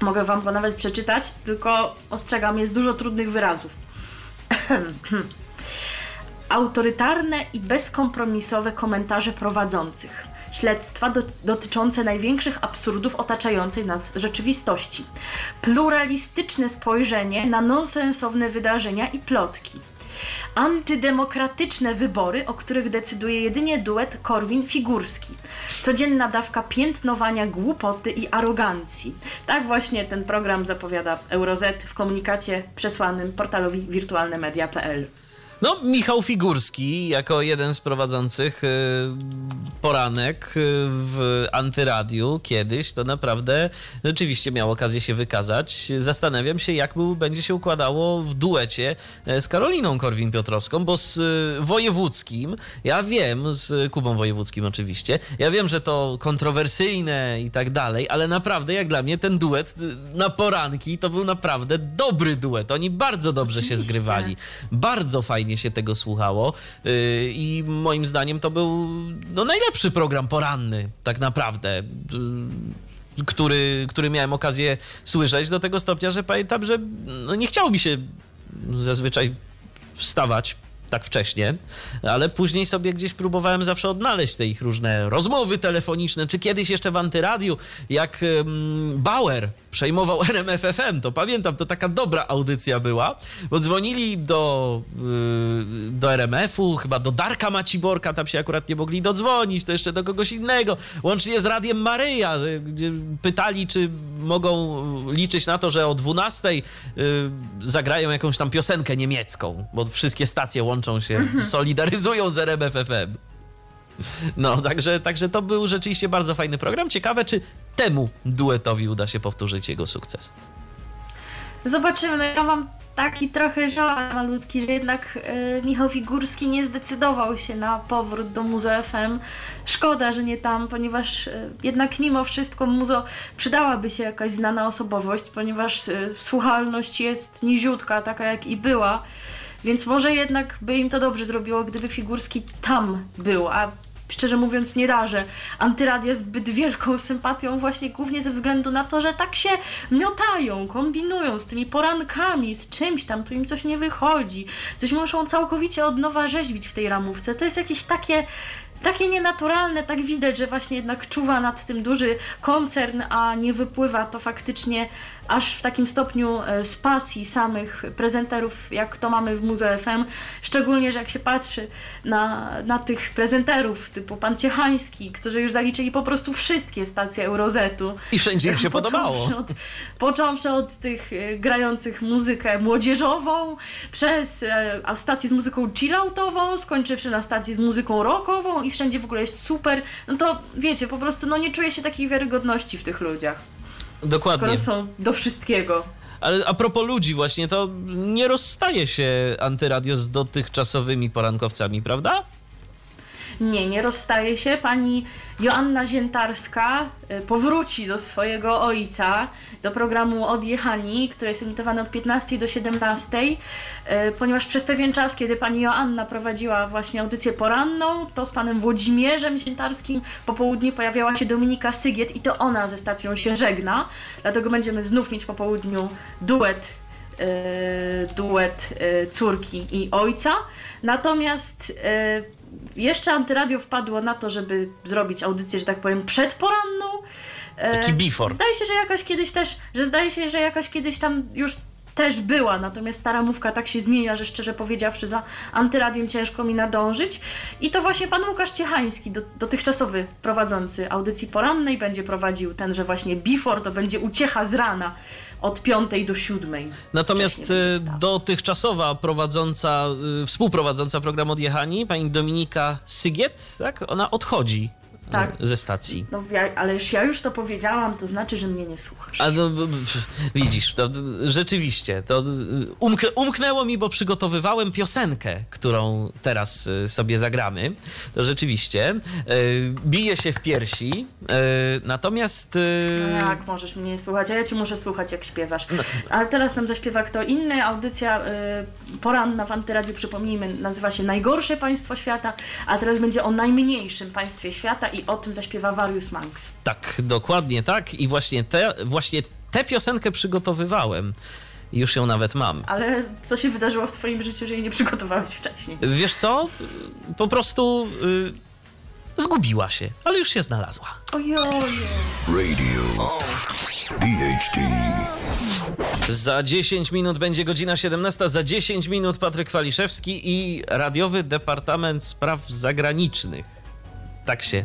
Mogę wam go nawet przeczytać, tylko ostrzegam, jest dużo trudnych wyrazów. (clears throat) Autorytarne i bezkompromisowe komentarze prowadzących śledztwa do, dotyczące największych absurdów otaczającej nas rzeczywistości, pluralistyczne spojrzenie na nonsensowne wydarzenia i plotki, antydemokratyczne wybory, o których decyduje jedynie duet Korwin-Figurski. Codzienna dawka piętnowania głupoty i arogancji. Tak właśnie ten program zapowiada Eurozet w komunikacie przesłanym portalowi wirtualnemedia.pl. No, Michał Figurski, jako jeden z prowadzących y, poranek y, w Antyradiu kiedyś, to naprawdę rzeczywiście miał okazję się wykazać. Zastanawiam się, jak był, będzie się układało w duecie e, z Karoliną Korwin-Piotrowską, bo z y, Wojewódzkim, ja wiem, z Kubą Wojewódzkim oczywiście, ja wiem, że to kontrowersyjne i tak dalej, ale naprawdę, jak dla mnie, ten duet na poranki to był naprawdę dobry duet. Oni bardzo dobrze oczywiście. się zgrywali. Bardzo fajnie się tego słuchało. Y, i moim zdaniem to był no, najlepszy program poranny, tak naprawdę y, który, który miałem okazję słyszeć do tego stopnia, że pamiętam, że no nie chciało mi się zazwyczaj wstawać tak wcześnie, ale później sobie gdzieś próbowałem zawsze odnaleźć te ich różne rozmowy telefoniczne, czy kiedyś jeszcze w antyradiu, jak Bauer przejmował (laughs) RMFFM, to pamiętam, to taka dobra audycja była, bo dzwonili do, yy, do RMF-u, chyba do Darka Maciborka, tam się akurat nie mogli dodzwonić, to jeszcze do kogoś innego, łącznie z Radiem Maryja, gdzie pytali, czy mogą liczyć na to, że o 12 yy, zagrają jakąś tam piosenkę niemiecką, bo wszystkie stacje łączą się, solidaryzują z RMFFM. No, także, także to był rzeczywiście bardzo fajny program. Ciekawe, czy temu duetowi uda się powtórzyć jego sukces. Zobaczymy. Ja mam taki trochę żal malutki, że jednak y, Michał Figurski nie zdecydował się na powrót do Muzo FM. Szkoda, że nie tam, ponieważ y, jednak mimo wszystko Muzo przydałaby się jakaś znana osobowość, ponieważ y, słuchalność jest niziutka, taka jak i była. Więc może jednak by im to dobrze zrobiło, gdyby Figurski tam był, a szczerze mówiąc nie darzę antyradia zbyt wielką sympatią właśnie głównie ze względu na to, że tak się miotają, kombinują z tymi porankami, z czymś tam, tu im coś nie wychodzi, coś muszą całkowicie od nowa rzeźbić w tej ramówce. To jest jakieś takie takie nienaturalne, tak widać, że właśnie jednak czuwa nad tym duży koncern, a nie wypływa to faktycznie aż w takim stopniu e, z pasji samych prezenterów, jak to mamy w Muze FM. Szczególnie, że jak się patrzy na, na tych prezenterów typu pan Ciechański, którzy już zaliczyli po prostu wszystkie stacje Eurozetu. I wszędzie im się (laughs) podobało. Od, począwszy od tych e, grających muzykę młodzieżową, przez e, stację z muzyką chilloutową, skończywszy na stacji z muzyką rockową i wszędzie w ogóle jest super. No to wiecie, po prostu no nie czuję się takiej wiarygodności w tych ludziach. Dokładnie. Skoro są do wszystkiego. Ale a propos ludzi właśnie, to nie rozstaje się antyradio z dotychczasowymi porankowcami, prawda? Nie, nie rozstaje się. Pani Joanna Ziętarska y, powróci do swojego ojca, do programu Odjechani, który jest emitowany od 15 do 17, y, ponieważ przez pewien czas, kiedy pani Joanna prowadziła właśnie audycję poranną, to z panem Włodzimierzem Ziętarskim po południu pojawiała się Dominika Sygiet i to ona ze stacją się żegna. Dlatego będziemy znów mieć po południu duet duet córki i ojca. Natomiast jeszcze Antyradio wpadło na to, żeby zrobić audycję, że tak powiem, przedporanną. E, Taki before. Zdaje się, że jakaś kiedyś też, że zdaje się, że jakaś kiedyś tam już też była, natomiast ta ramówka tak się zmienia, że szczerze powiedziawszy za antyradiem ciężko mi nadążyć. I to właśnie pan Łukasz Ciechański, do, dotychczasowy prowadzący audycji porannej, będzie prowadził tenże właśnie before, to będzie uciecha z rana od piątej do siódmej. Natomiast e, dotychczasowa prowadząca, e, współprowadząca program Odjechani, pani Dominika Sygiet, tak? Ona odchodzi tak. ze stacji. No, ale już ja już to powiedziałam, to znaczy, że mnie nie słuchasz. A no, widzisz, to rzeczywiście, to umk umknęło mi, bo przygotowywałem piosenkę, którą teraz y, sobie zagramy. To rzeczywiście e, bije się w piersi, e, natomiast... E, no jak możesz mnie nie słuchać, a ja ci muszę słuchać, jak śpiewasz. No. Ale teraz nam zaśpiewa kto inny. Audycja poranna w Antyradiu, przypomnijmy, nazywa się Najgorsze Państwo Świata, a teraz będzie o najmniejszym państwie świata i o tym zaśpiewa Various Monks. Tak, dokładnie tak. I właśnie tę właśnie te piosenkę przygotowywałem. Już ją nawet mam. Ale co się wydarzyło w Twoim życiu, że jej nie przygotowałeś wcześniej? Wiesz co? Po prostu y, zgubiła się, ale już się znalazła. Ojoje. Radio DHT. Za 10 minut będzie godzina 17. Za 10 minut Patryk Waliszewski i Radiowy Departament Spraw Zagranicznych. Tak się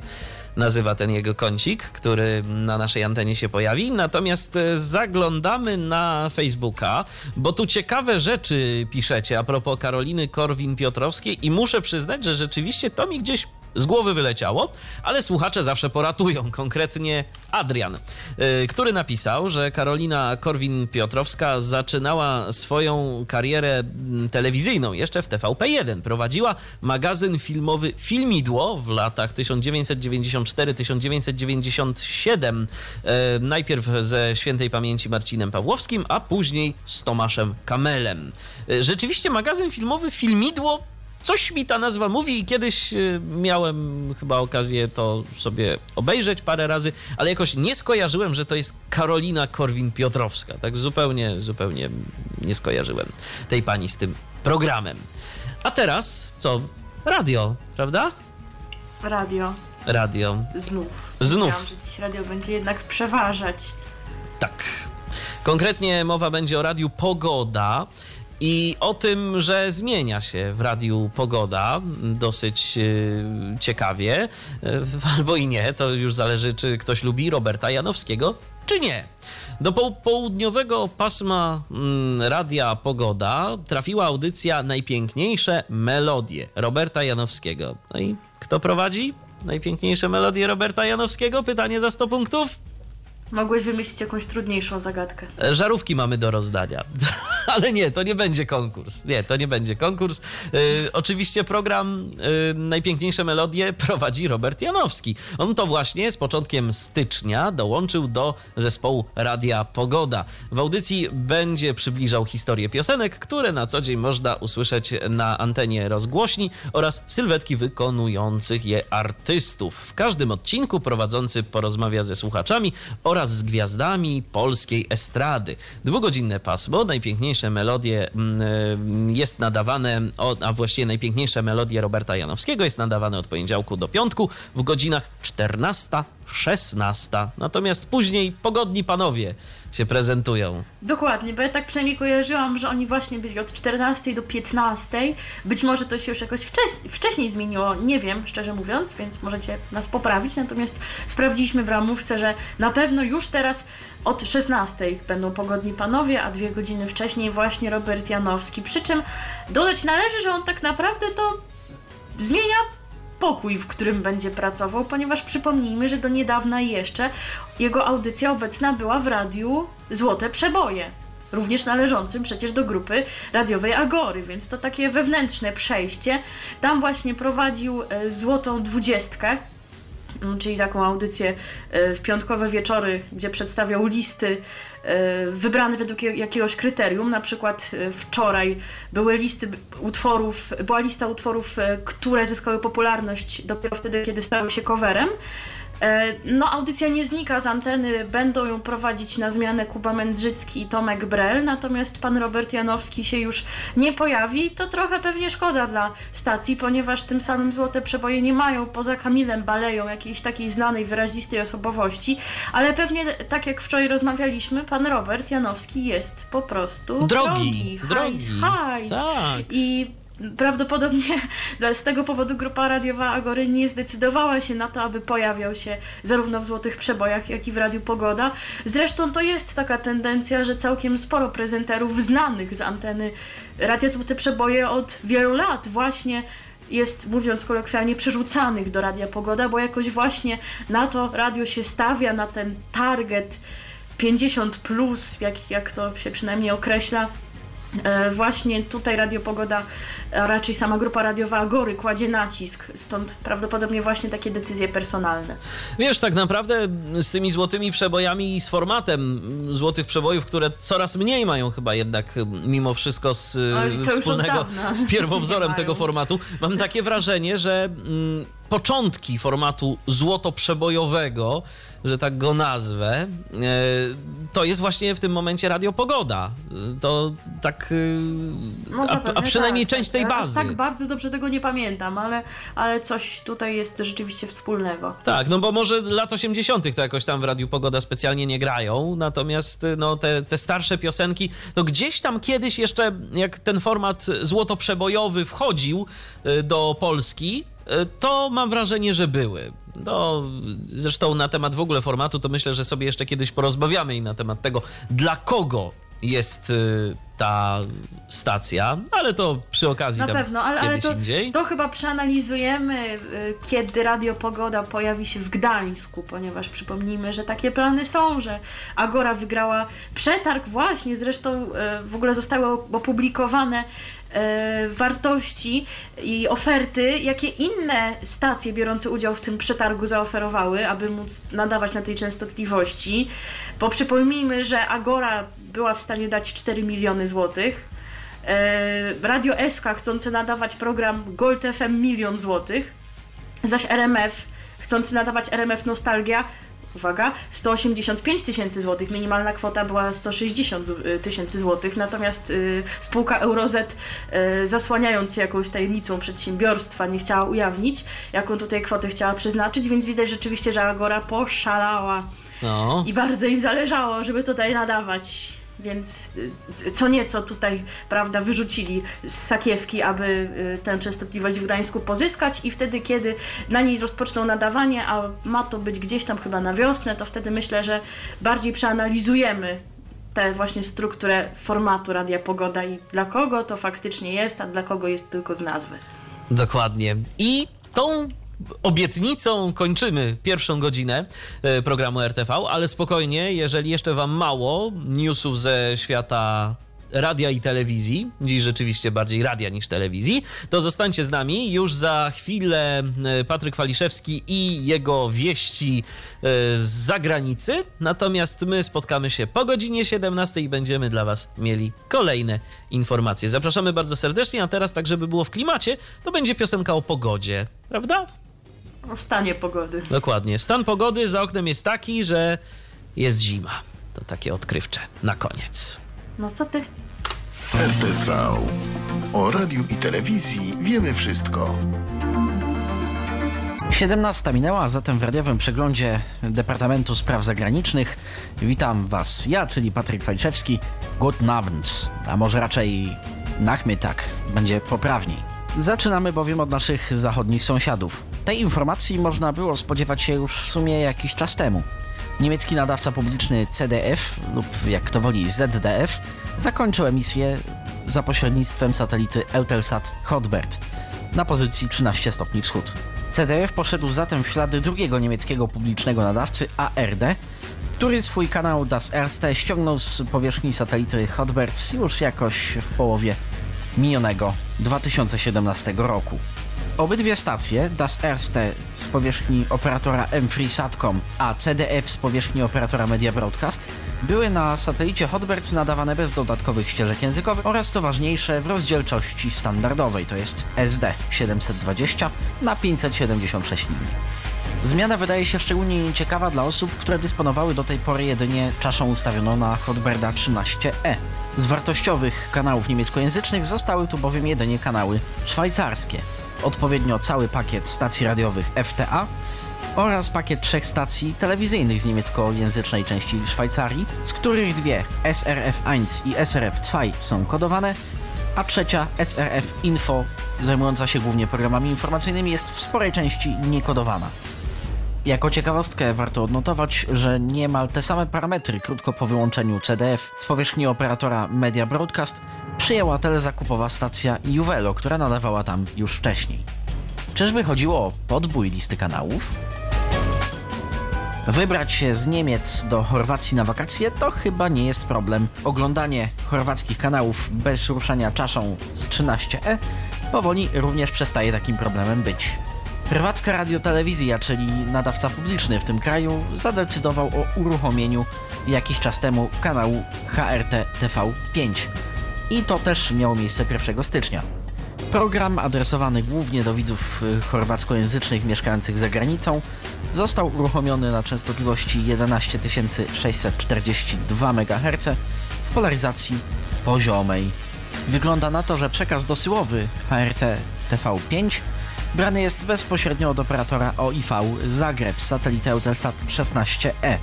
nazywa ten jego kącik, który na naszej antenie się pojawi. Natomiast e, zaglądamy na Facebooka, bo tu ciekawe rzeczy piszecie a propos Karoliny Korwin-Piotrowskiej i muszę przyznać, że rzeczywiście to mi gdzieś z głowy wyleciało, ale słuchacze zawsze poratują. (laughs) Konkretnie Adrian, y, który napisał, że Karolina Korwin-Piotrowska zaczynała swoją karierę mm, telewizyjną jeszcze w TVP1. Prowadziła magazyn filmowy Filmidło w latach 1994-1997. Y, najpierw ze świętej pamięci Marcinem Pawłowskim, a później z Tomaszem Kamelem. Y, rzeczywiście magazyn filmowy Filmidło Coś mi ta nazwa mówi i kiedyś y, miałem chyba okazję to sobie obejrzeć parę razy, ale jakoś nie skojarzyłem, że to jest Karolina Korwin-Piotrowska. Tak zupełnie, zupełnie nie skojarzyłem tej pani z tym programem. A teraz co? Radio, prawda? Radio. Radio. Znów. Znów. Myślałam, że dziś radio będzie jednak przeważać. Tak. Konkretnie mowa będzie o radiu Pogoda. I o tym, że zmienia się w radiu pogoda dosyć y, ciekawie, y, (laughs) albo i nie, to już zależy, czy ktoś lubi Roberta Janowskiego, czy nie. Do południowego pasma mm, Radia Pogoda trafiła audycja Najpiękniejsze melodie Roberta Janowskiego. No i kto prowadzi najpiękniejsze melodie Roberta Janowskiego? Pytanie za 100 punktów. Mogłeś wymyślić jakąś trudniejszą zagadkę. E, żarówki mamy do rozdania. (laughs) Ale nie, to nie będzie konkurs. Nie, to nie będzie konkurs. Yy, oczywiście program yy, Najpiękniejsze Melodie prowadzi Robert Janowski. On to właśnie z początkiem stycznia dołączył do zespołu Radia Pogoda. W audycji będzie przybliżał historię piosenek, które na co dzień można usłyszeć na antenie rozgłośni oraz sylwetki wykonujących je artystów. W każdym odcinku prowadzący porozmawia ze słuchaczami oraz oraz z gwiazdami polskiej estrady. Dwugodzinne pasmo, najpiękniejsze melodie mm, y, jest nadawane, a właściwie najpiękniejsze melodie Roberta Janowskiego jest nadawane od poniedziałku do piątku w godzinach 14 16. Natomiast później pogodni panowie się prezentują. Dokładnie, bo ja tak przynajmniej kojarzyłam, że oni właśnie byli od 14 do 15. Być może to się już jakoś wcześniej, wcześniej zmieniło, nie wiem, szczerze mówiąc, więc możecie nas poprawić. Natomiast sprawdziliśmy w ramówce, że na pewno już teraz od 16 będą pogodni panowie, a dwie godziny wcześniej właśnie Robert Janowski. Przy czym dodać należy, że on tak naprawdę to zmienia pokój, w którym będzie pracował, ponieważ przypomnijmy, że do niedawna jeszcze jego audycja obecna była w radiu Złote Przeboje. Również należącym przecież do grupy radiowej Agory, więc to takie wewnętrzne przejście. Tam właśnie prowadził e, Złotą Dwudziestkę, czyli taką audycję e, w piątkowe wieczory, gdzie przedstawiał listy E, wybrany według jakiegoś kryterium. Na przykład e, wczoraj były listy utworów, była lista utworów, które zyskały popularność dopiero wtedy, kiedy stały się coverem. E, no, audycja nie znika z anteny, będą ją prowadzić na zmianę Kuba Mędrzycki i Tomek Brel, natomiast pan Robert Janowski się już nie pojawi. To trochę pewnie szkoda dla stacji, ponieważ tym samym Złote Przeboje nie mają poza Kamilem Baleją jakiejś takiej znanej, wyrazistej osobowości, ale pewnie tak jak wczoraj rozmawialiśmy, pan Robert Janowski jest po prostu Drogi, drogi, hajs, drogi. hajs. Tak. I prawdopodobnie (laughs) z tego powodu grupa radiowa Agory nie zdecydowała się na to, aby pojawiał się zarówno w Złotych Przebojach, jak i w Radiu Pogoda. Zresztą to jest taka tendencja, że całkiem sporo prezenterów znanych z anteny Radia Złote Przeboje od wielu lat właśnie jest, mówiąc kolokwialnie, przerzucanych do Radia Pogoda, bo jakoś właśnie na to radio się stawia, na ten target 50+, plus, jak, jak to się przynajmniej określa, Właśnie tutaj Radio Pogoda, a raczej sama grupa radiowa Agory kładzie nacisk, stąd prawdopodobnie właśnie takie decyzje personalne. Wiesz, tak naprawdę z tymi złotymi przebojami i z formatem złotych przebojów, które coraz mniej mają chyba jednak mimo wszystko z Oj, wspólnego z pierwowzorem (laughs) tego formatu, mam takie wrażenie, że mm, początki formatu złotoprzebojowego, że tak go nazwę, e, to jest właśnie w tym momencie Radio Pogoda. E, To tak, e, No a, zapewne a przynajmniej tak, część tak. tej aż bazy. Tak bardzo dobrze tego nie pamiętam, ale, ale coś tutaj jest rzeczywiście wspólnego. Tak, no bo może lat 80. to jakoś tam w Radiu Pogoda specjalnie nie grają, natomiast no, te, te starsze piosenki, no gdzieś tam kiedyś jeszcze, jak ten format złotoprzebojowy wchodził y, do Polski, to mam wrażenie, że były. No, zresztą na temat w ogóle formatu, to myślę, że sobie jeszcze kiedyś porozmawiamy i na temat tego, dla kogo jest y, ta stacja, ale to przy okazji Na pewno, ale, ale to, indziej. to chyba przeanalizujemy, y, kiedy Radio Pogoda pojawi się w Gdańsku, ponieważ przypomnijmy, że takie plany są, że Agora wygrała przetarg właśnie, zresztą y, w ogóle zostały opublikowane wartości i oferty, jakie inne stacje biorące udział w tym przetargu zaoferowały, aby móc nadawać na tej częstotliwości. Bo przypomnijmy, że Agora była w stanie dać 4 miliony złotych. E, Radio SK chcące nadawać program Gold FM milion złotych, zaś RMF chcący nadawać RMF Nostalgia, uwaga, 185 tysięcy złotych, minimalna kwota była 160 z- y, tysięcy złotych, natomiast y, spółka Eurozet y, zasłaniając się jakąś tajemnicą przedsiębiorstwa nie chciała ujawnić, jaką tutaj kwotę chciała przeznaczyć, więc widać rzeczywiście, że Agora poszalała No. i bardzo im zależało, żeby tutaj nadawać. Więc y, co nieco tutaj, prawda, wyrzucili z sakiewki, aby y, tę częstotliwość w Gdańsku pozyskać i wtedy, kiedy na niej rozpoczną nadawanie, a ma to być gdzieś tam chyba na wiosnę, to wtedy myślę, że bardziej przeanalizujemy tę właśnie strukturę formatu Radia Pogoda i dla kogo to faktycznie jest, a dla kogo jest tylko z nazwy. Dokładnie. I tą obietnicą kończymy pierwszą godzinę e, programu RTV, ale spokojnie, jeżeli jeszcze Wam mało newsów ze świata radia i telewizji, dziś rzeczywiście bardziej radia niż telewizji, to zostańcie z nami. Już za chwilę e, Patryk Waliszewski i jego wieści e, z zagranicy. Natomiast my spotkamy się po godzinie 17 i będziemy dla Was mieli kolejne informacje. Zapraszamy bardzo serdecznie, a teraz tak, żeby było w klimacie, to będzie piosenka o pogodzie, prawda? O stanie pogody. Dokładnie. Stan pogody za oknem jest taki, że jest zima. To takie odkrywcze na koniec. No co ty? RTV. O radiu i telewizji wiemy wszystko. 17 minęła, a zatem w radiowym przeglądzie Departamentu Spraw Zagranicznych witam Was, ja, czyli Patryk Waliszewski. Guten Abend, a może raczej nachmittag, będzie poprawniej. Zaczynamy bowiem od naszych zachodnich sąsiadów. Tej informacji można było spodziewać się już w sumie jakiś czas temu. Niemiecki nadawca publiczny CDF, lub jak to woli ZDF, zakończył emisję za pośrednictwem satelity Eutelsat Hotbird na pozycji 13 stopni wschód. CDF poszedł zatem w ślady drugiego niemieckiego publicznego nadawcy ARD, który swój kanał Das Erste ściągnął z powierzchni satelity Hotbird już jakoś w połowie minionego 2017 roku. Obydwie stacje, Das Erste z powierzchni operatora M3 Satcom, a CDF z powierzchni operatora Media Broadcast, były na satelicie Hotbird nadawane bez dodatkowych ścieżek językowych oraz co ważniejsze w rozdzielczości standardowej, to jest SD 720 na 576 linii. Zmiana wydaje się szczególnie nieciekawa dla osób, które dysponowały do tej pory jedynie czaszą ustawioną na Hotberda 13e. Z wartościowych kanałów niemieckojęzycznych zostały tu bowiem jedynie kanały szwajcarskie. Odpowiednio cały pakiet stacji radiowych FTA oraz pakiet trzech stacji telewizyjnych z niemieckojęzycznej części Szwajcarii, z których dwie SRF1 i SRF2 są kodowane, a trzecia SRF Info, zajmująca się głównie programami informacyjnymi, jest w sporej części niekodowana. Jako ciekawostkę warto odnotować, że niemal te same parametry krótko po wyłączeniu CDF z powierzchni operatora Media Broadcast przyjęła telezakupowa stacja Juvelo, która nadawała tam już wcześniej. Czyżby chodziło o podbój listy kanałów? Wybrać się z Niemiec do Chorwacji na wakacje to chyba nie jest problem. Oglądanie chorwackich kanałów bez ruszania czaszą z 13e powoli również przestaje takim problemem być. Prywacka radiotelewizja, czyli nadawca publiczny w tym kraju, zadecydował o uruchomieniu jakiś czas temu kanału HRT TV5. I to też miało miejsce 1 stycznia. Program adresowany głównie do widzów y, chorwackojęzycznych mieszkających za granicą został uruchomiony na częstotliwości 11642 MHz w polaryzacji poziomej. Wygląda na to, że przekaz dosyłowy HRT TV5 brany jest bezpośrednio od operatora OIV Zagreb z satelity Eutelsat 16E.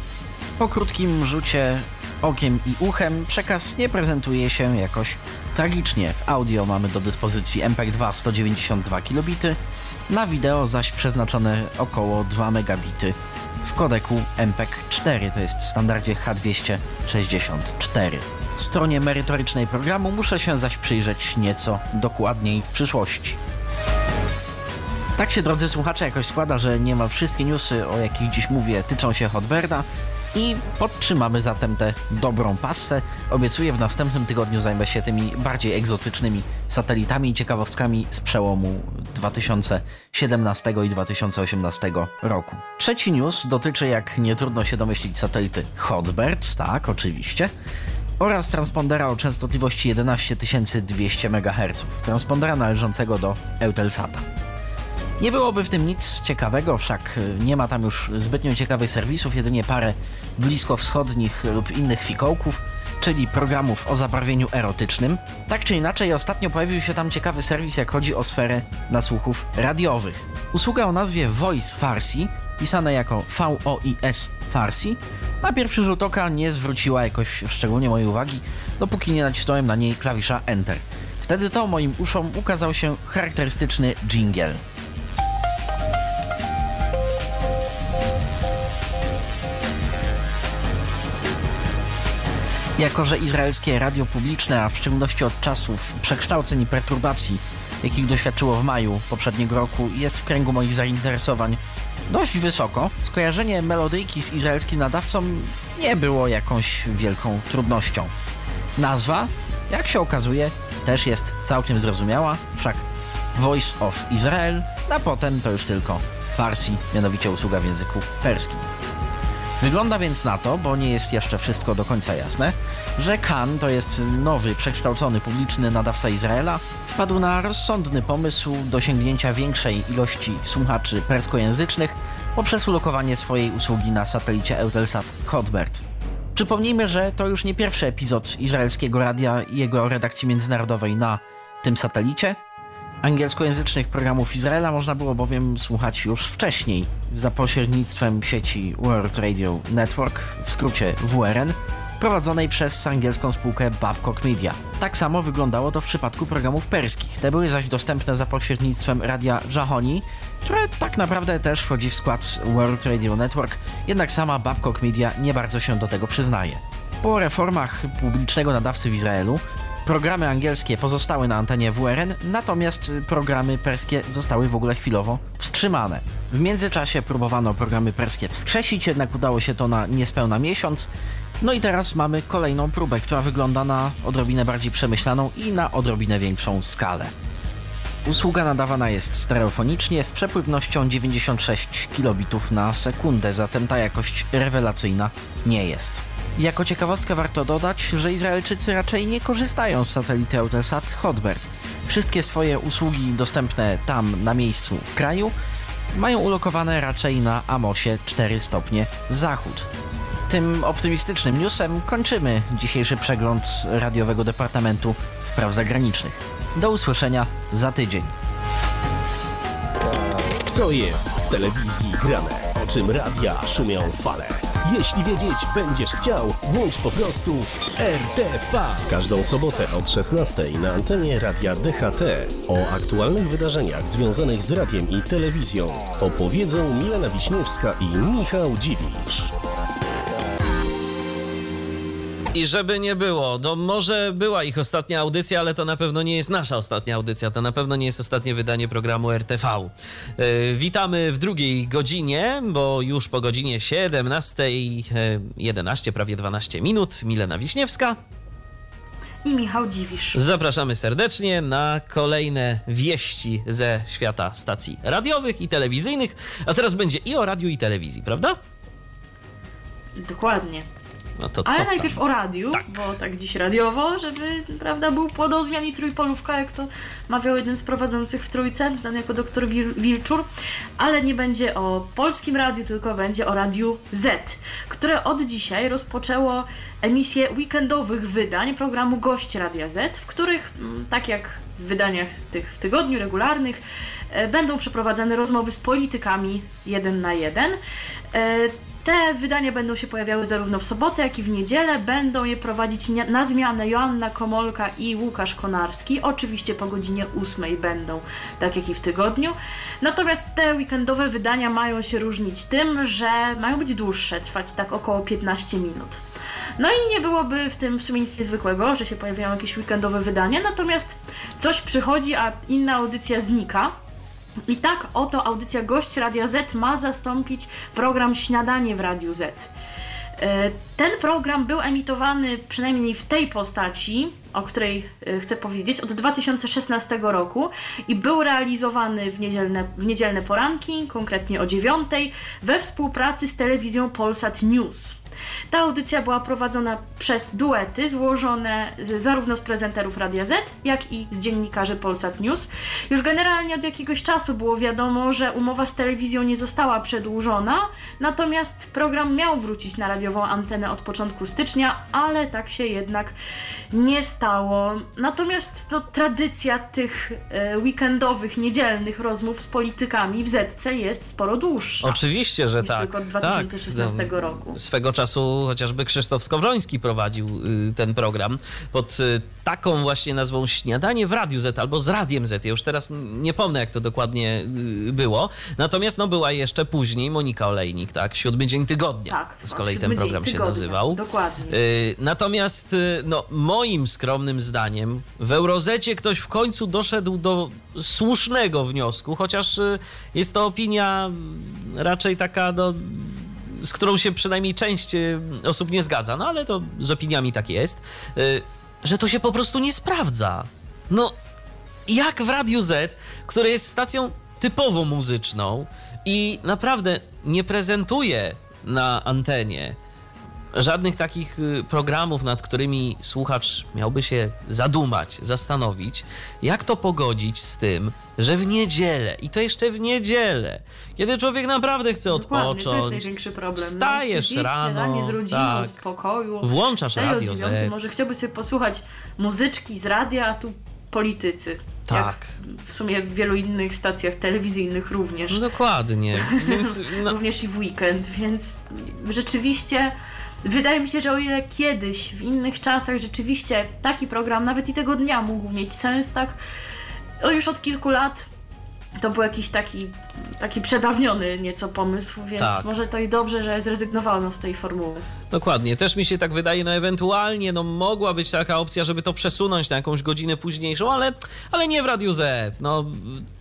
Po krótkim rzucie okiem i uchem przekaz nie prezentuje się jakoś tragicznie. W audio mamy do dyspozycji MPEG-2 192 kilobity, na wideo zaś przeznaczone około 2 megabity w kodeku MPEG-4, to jest w standardzie H264. Stronie merytorycznej programu muszę się zaś przyjrzeć nieco dokładniej w przyszłości. Tak się, drodzy słuchacze, jakoś składa, że niemal wszystkie newsy, o jakich dziś mówię, tyczą się Hotberda i podtrzymamy zatem tę dobrą passę. Obiecuję, w następnym tygodniu zajmę się tymi bardziej egzotycznymi satelitami i ciekawostkami z przełomu 2017 i 2018 roku. Trzeci news dotyczy, jak nie trudno się domyślić, satelity Hotbird, tak, oczywiście, oraz transpondera o częstotliwości 11200 MHz, transpondera należącego do Eutelsata. Nie byłoby w tym nic ciekawego, wszak nie ma tam już zbytnio ciekawych serwisów, jedynie parę bliskowschodnich lub innych fikołków, czyli programów o zabarwieniu erotycznym. Tak czy inaczej, ostatnio pojawił się tam ciekawy serwis, jak chodzi o sferę nasłuchów radiowych. Usługa o nazwie Voice Farsi, pisane jako VOIS Farsi, na pierwszy rzut oka nie zwróciła jakoś szczególnie mojej uwagi, dopóki nie nacisnąłem na niej klawisza Enter. Wtedy to moim uszom ukazał się charakterystyczny jingle. Jako, że izraelskie radio publiczne, a w szczególności od czasów przekształceń i perturbacji, jakich doświadczyło w maju poprzedniego roku, jest w kręgu moich zainteresowań dość wysoko, skojarzenie melodyjki z izraelskim nadawcą nie było jakąś wielką trudnością. Nazwa, jak się okazuje, też jest całkiem zrozumiała, wszak Voice of Israel, a potem to już tylko Farsi, mianowicie usługa w języku perskim. Wygląda więc na to, bo nie jest jeszcze wszystko do końca jasne, że Khan, to jest nowy, przekształcony publiczny nadawca Izraela, wpadł na rozsądny pomysł dosięgnięcia większej ilości słuchaczy perskojęzycznych poprzez ulokowanie swojej usługi na satelicie Eutelsat Hotbird. Przypomnijmy, że to już nie pierwszy epizod izraelskiego radia i jego redakcji międzynarodowej na tym satelicie. Angielskojęzycznych programów Izraela można było bowiem słuchać już wcześniej za pośrednictwem sieci World Radio Network, w skrócie WRN, prowadzonej przez angielską spółkę Babcock Media. Tak samo wyglądało to w przypadku programów perskich. Te były zaś dostępne za pośrednictwem radia Jahoni, które tak naprawdę też wchodzi w skład World Radio Network, jednak sama Babcock Media nie bardzo się do tego przyznaje. Po reformach publicznego nadawcy w Izraelu Programy angielskie pozostały na antenie WRN, natomiast programy perskie zostały w ogóle chwilowo wstrzymane. W międzyczasie próbowano programy perskie wskrzesić, jednak udało się to na niespełna miesiąc. No i teraz mamy kolejną próbę, która wygląda na odrobinę bardziej przemyślaną i na odrobinę większą skalę. Usługa nadawana jest stereofonicznie z przepływnością 96 kilobitów na sekundę, zatem ta jakość rewelacyjna nie jest. Jako ciekawostkę warto dodać, że Izraelczycy raczej nie korzystają z satelity Eutelsat Hotbird. Wszystkie swoje usługi dostępne tam na miejscu w kraju mają ulokowane raczej na Amosie 4 stopnie zachód. Tym optymistycznym newsem kończymy dzisiejszy przegląd radiowego Departamentu Spraw Zagranicznych. Do usłyszenia za tydzień. Co jest w telewizji grane? O czym radia szumią fale? Jeśli wiedzieć będziesz chciał, włącz po prostu RTV. W każdą sobotę od 16 na antenie radia DHT o aktualnych wydarzeniach związanych z radiem i telewizją opowiedzą Milena Wiśniewska i Michał Dziwisz. I żeby nie było, no może była ich ostatnia audycja, ale to na pewno nie jest nasza ostatnia audycja, to na pewno nie jest ostatnie wydanie programu RTV. Yy, witamy w drugiej godzinie, bo już po godzinie 17.11, prawie 12 minut, Milena Wiśniewska. I Michał Dziwisz. Zapraszamy serdecznie na kolejne wieści ze świata stacji radiowych i telewizyjnych, a teraz będzie i o radiu i telewizji, prawda? Dokładnie. No to Ale tam? najpierw o radiu, Tak. bo tak dziś radiowo, żeby, prawda, był płodozmian i trójpolówka, jak to mawiał jeden z prowadzących w Trójce, znany jako doktor Wil- Wilczur. Ale nie będzie o polskim radiu, tylko będzie o Radiu Z, które od dzisiaj rozpoczęło emisję weekendowych wydań programu Gość Radia Z, w których, mm, tak jak w wydaniach tych w tygodniu regularnych, e, będą przeprowadzane rozmowy z politykami jeden na jeden. Te wydania będą się pojawiały zarówno w sobotę, jak i w niedzielę. Będą je prowadzić na zmianę Joanna Komolka i Łukasz Konarski. Oczywiście po godzinie 8 będą, tak jak i w tygodniu. Natomiast te weekendowe wydania mają się różnić tym, że mają być dłuższe, trwać tak około 15 minut. No i nie byłoby w tym w sumie nic niezwykłego, że się pojawiają jakieś weekendowe wydania, natomiast coś przychodzi, a inna audycja znika. I tak oto audycja Gość Radia Z ma zastąpić program Śniadanie w Radiu Z. E, Ten program był emitowany przynajmniej w tej postaci, o której e, chcę powiedzieć, od 2016 roku i był realizowany w niedzielne, w niedzielne poranki, konkretnie o 9, we współpracy z telewizją Polsat News. Ta audycja była prowadzona przez duety złożone zarówno z prezenterów Radia Z, jak i z dziennikarzy Polsat News. Już generalnie od jakiegoś czasu było wiadomo, że umowa z telewizją nie została przedłużona, natomiast program miał wrócić na radiową antenę od początku stycznia, ale tak się jednak nie stało. Natomiast no, tradycja tych e, weekendowych, niedzielnych rozmów z politykami w Zetce jest sporo dłuższa. Oczywiście, że niż tak. tylko od 2016 tak. roku. Swego czasu chociażby Krzysztof Skowroński prowadził y, ten program pod y, taką właśnie nazwą Śniadanie w Radiu Z albo z Radiem Z. Ja już teraz nie pomnę, jak to dokładnie y, było. Natomiast no, była jeszcze później Monika Olejnik, tak? Siódmy dzień tygodnia. Tak, Z kolei ten program się tygodnia, nazywał. dokładnie. Natomiast no, moim skromnym zdaniem w Eurozecie ktoś w końcu doszedł do słusznego wniosku, chociaż jest to opinia y, raczej taka, no, z którą się przynajmniej część y, osób nie zgadza, no ale to z opiniami tak jest, y, że to się po prostu nie sprawdza. No, jak w Radiu Z, które jest stacją typowo muzyczną i naprawdę nie prezentuje na antenie żadnych takich y, programów, nad którymi słuchacz miałby się zadumać, zastanowić, jak to pogodzić z tym, że w niedzielę, i to jeszcze w niedzielę, kiedy człowiek naprawdę chce Dokładnie, odpocząć, to jest największy problem. wstajesz Chcesz iść rano, z rodziną, tak. w spokoju. Włączasz wstaję Radio o Z. Może chciałbyś sobie posłuchać muzyczki z radia, a tu politycy. Tak. W sumie w wielu innych stacjach telewizyjnych również. No dokładnie, więc (laughs) no, Również i w weekend, więc rzeczywiście wydaje mi się, że o ile kiedyś, w innych czasach rzeczywiście taki program nawet i tego dnia mógł mieć sens, tak już od kilku lat to był jakiś taki, taki przedawniony nieco pomysł, więc Tak. może to i dobrze, że zrezygnowano z tej formuły. Dokładnie, też mi się tak wydaje, no ewentualnie no mogła być taka opcja, żeby to przesunąć na jakąś godzinę późniejszą, ale, ale nie w Radiu Z. No,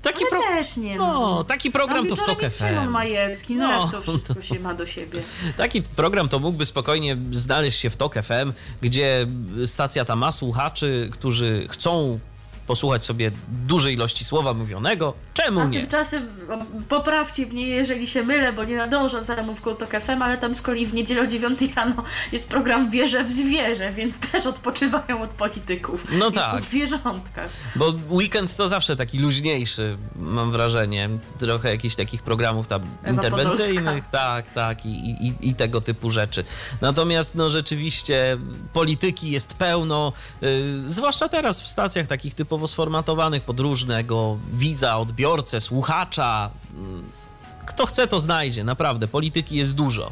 taki, Ale pro... też nie, no. no, taki program to w TOK FM. Majewski, no, No, jak to wszystko się ma do siebie. (laughs) Taki program to mógłby spokojnie znaleźć się w TOK FM, gdzie stacja ta ma słuchaczy, którzy chcą posłuchać sobie dużej ilości słowa mówionego. Czemu A nie? tymczasem o, poprawcie mnie, jeżeli się mylę, bo nie nadążam za ramówką TOK FM, ale tam z kolei w niedzielę o 9 rano jest program Wierzę w zwierzę, więc też odpoczywają od polityków. No jest tak. to zwierzątka. Bo weekend to zawsze taki luźniejszy, mam wrażenie. Trochę jakichś takich programów tam Ewa interwencyjnych, Podolska. tak, tak, i, i, i tego typu rzeczy. Natomiast no rzeczywiście polityki jest pełno, y, zwłaszcza teraz w stacjach takich typowo sformatowanych pod różnego widza, odbiorcę, słuchacza. Kto chce, to znajdzie, naprawdę. Polityki jest dużo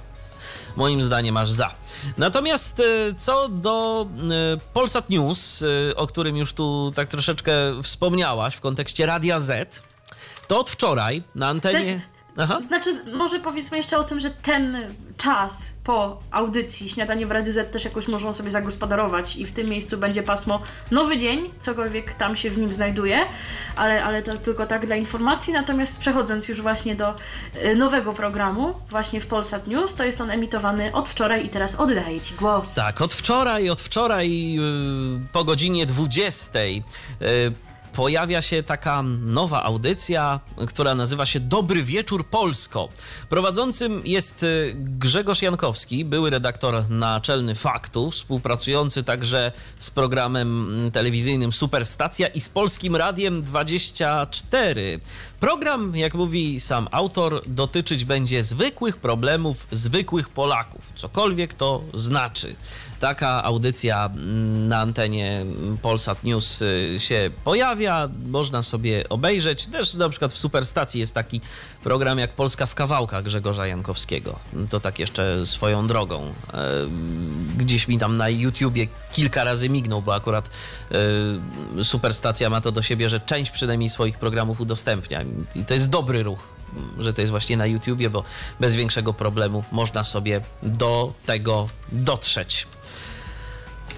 moim zdaniem aż za. Natomiast e, co do e, Polsat News, e, o którym już tu tak troszeczkę wspomniałaś w kontekście Radia Z, to od wczoraj na antenie... Aha. Znaczy, może powiedzmy jeszcze o tym, że ten czas po audycji Śniadanie w Radiu Z też jakoś możemy sobie zagospodarować i w tym miejscu będzie pasmo Nowy Dzień, cokolwiek tam się w nim znajduje, ale, ale to tylko tak dla informacji. Natomiast przechodząc już właśnie do y, nowego programu, właśnie w Polsat News, to jest on emitowany od wczoraj i teraz oddaję Ci głos. Tak, od wczoraj, od wczoraj yy, po godzinie 20 yy, pojawia się taka nowa audycja, która nazywa się Dobry Wieczór Polsko. Prowadzącym jest yy, Grzegorz Jankowski, były redaktor naczelny Faktu, współpracujący także z programem telewizyjnym Superstacja i z Polskim Radiem 24. Program, jak mówi sam autor, dotyczyć będzie zwykłych problemów zwykłych Polaków, cokolwiek to znaczy. Taka audycja mm, na antenie Polsat News y, się pojawia, można sobie obejrzeć. Też na przykład w Superstacji jest taki program jak Polska w kawałkach Grzegorza Jankowskiego. To tak jeszcze swoją drogą. E, Gdzieś mi tam na YouTubie kilka razy mignął, bo akurat e, Superstacja ma to do siebie, że część przynajmniej swoich programów udostępnia. I to jest dobry ruch że to jest właśnie na YouTubie, bo bez większego problemu można sobie do tego dotrzeć.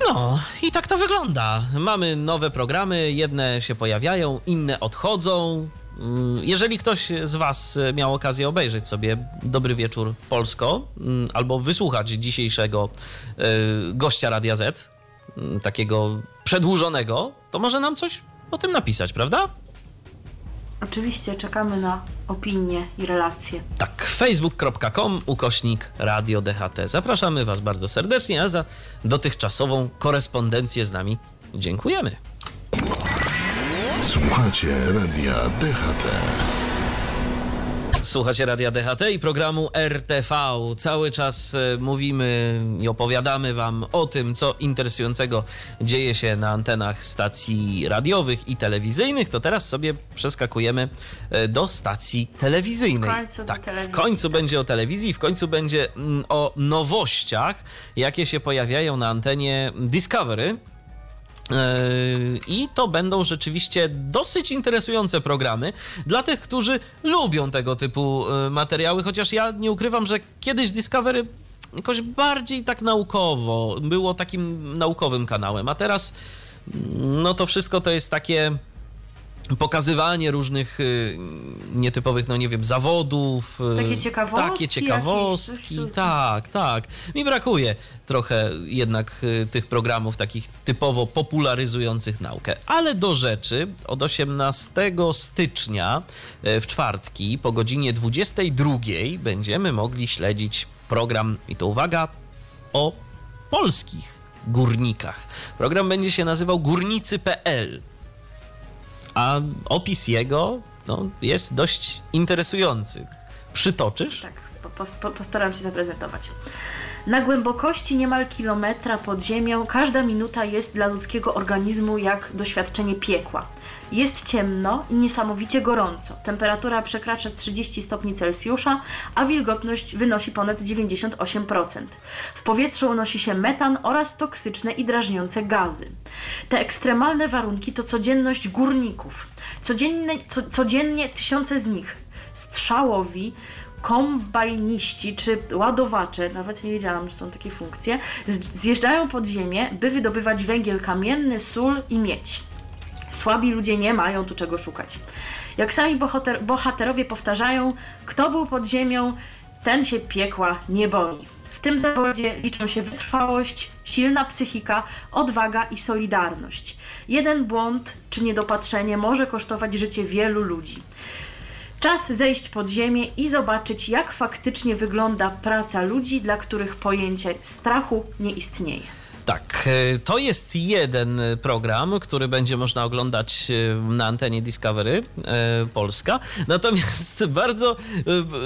No, i tak to wygląda. Mamy nowe programy, jedne się pojawiają, inne odchodzą. Mm, Jeżeli ktoś z Was miał okazję obejrzeć sobie Dobry Wieczór Polsko mm, albo wysłuchać dzisiejszego y, gościa Radia Z, mm, takiego przedłużonego, to może nam coś o tym napisać, prawda? Oczywiście czekamy na opinie i relacje. Tak, facebook.com ukośnik Radio DHT. Zapraszamy Was bardzo serdecznie, a za dotychczasową korespondencję z nami dziękujemy. Słuchacie radia DHT. Słuchacie Radia DHT i programu RTV. Cały czas e, mówimy i opowiadamy Wam o tym, co interesującego dzieje się na antenach stacji radiowych i telewizyjnych. To teraz sobie przeskakujemy e, do stacji telewizyjnej. W końcu tak, telewizji, w końcu tak. będzie o telewizji, w końcu będzie mm, o nowościach, jakie się pojawiają na antenie Discovery. Yy, I to będą rzeczywiście dosyć interesujące programy dla tych, którzy lubią tego typu yy, materiały, chociaż ja nie ukrywam, że kiedyś Discovery jakoś bardziej tak naukowo było takim naukowym kanałem, a teraz mm, no to wszystko to jest takie pokazywanie różnych y, nietypowych, no nie wiem, zawodów. y, Takie ciekawostki Takie jakieś, ciekawostki, tu- tak, tak. Mi brakuje trochę jednak y, tych programów takich typowo popularyzujących naukę. Ale do rzeczy, od 18 stycznia w czwartki po godzinie 22 będziemy mogli śledzić program, i to uwaga, o polskich górnikach. Program będzie się nazywał Górnicy.pl a opis jego no, jest dość interesujący. Przytoczysz? Tak, po, po, postaram się zaprezentować. Na głębokości niemal kilometra pod ziemią każda minuta jest dla ludzkiego organizmu jak doświadczenie piekła. Jest ciemno i niesamowicie gorąco. Temperatura przekracza 30 stopni Celsjusza, a wilgotność wynosi ponad 98%. W powietrzu unosi się metan oraz toksyczne i drażniące gazy. Te ekstremalne warunki to codzienność górników. Codziennie, co, codziennie tysiące z nich strzałowi kombajniści czy ładowacze, nawet nie wiedziałam, że są takie funkcje, zjeżdżają pod ziemię, by wydobywać węgiel kamienny, sól i miedź. Słabi ludzie nie mają tu czego szukać. Jak sami bohater, bohaterowie powtarzają, kto był pod ziemią, ten się piekła nie boi. W tym zawodzie liczą się wytrwałość, silna psychika, odwaga i solidarność. Jeden błąd czy niedopatrzenie może kosztować życie wielu ludzi. Czas zejść pod ziemię i zobaczyć, jak faktycznie wygląda praca ludzi, dla których pojęcie strachu nie istnieje. Tak, e, to jest jeden program, który będzie można oglądać e, na antenie Discovery e, Polska. Natomiast (laughs) bardzo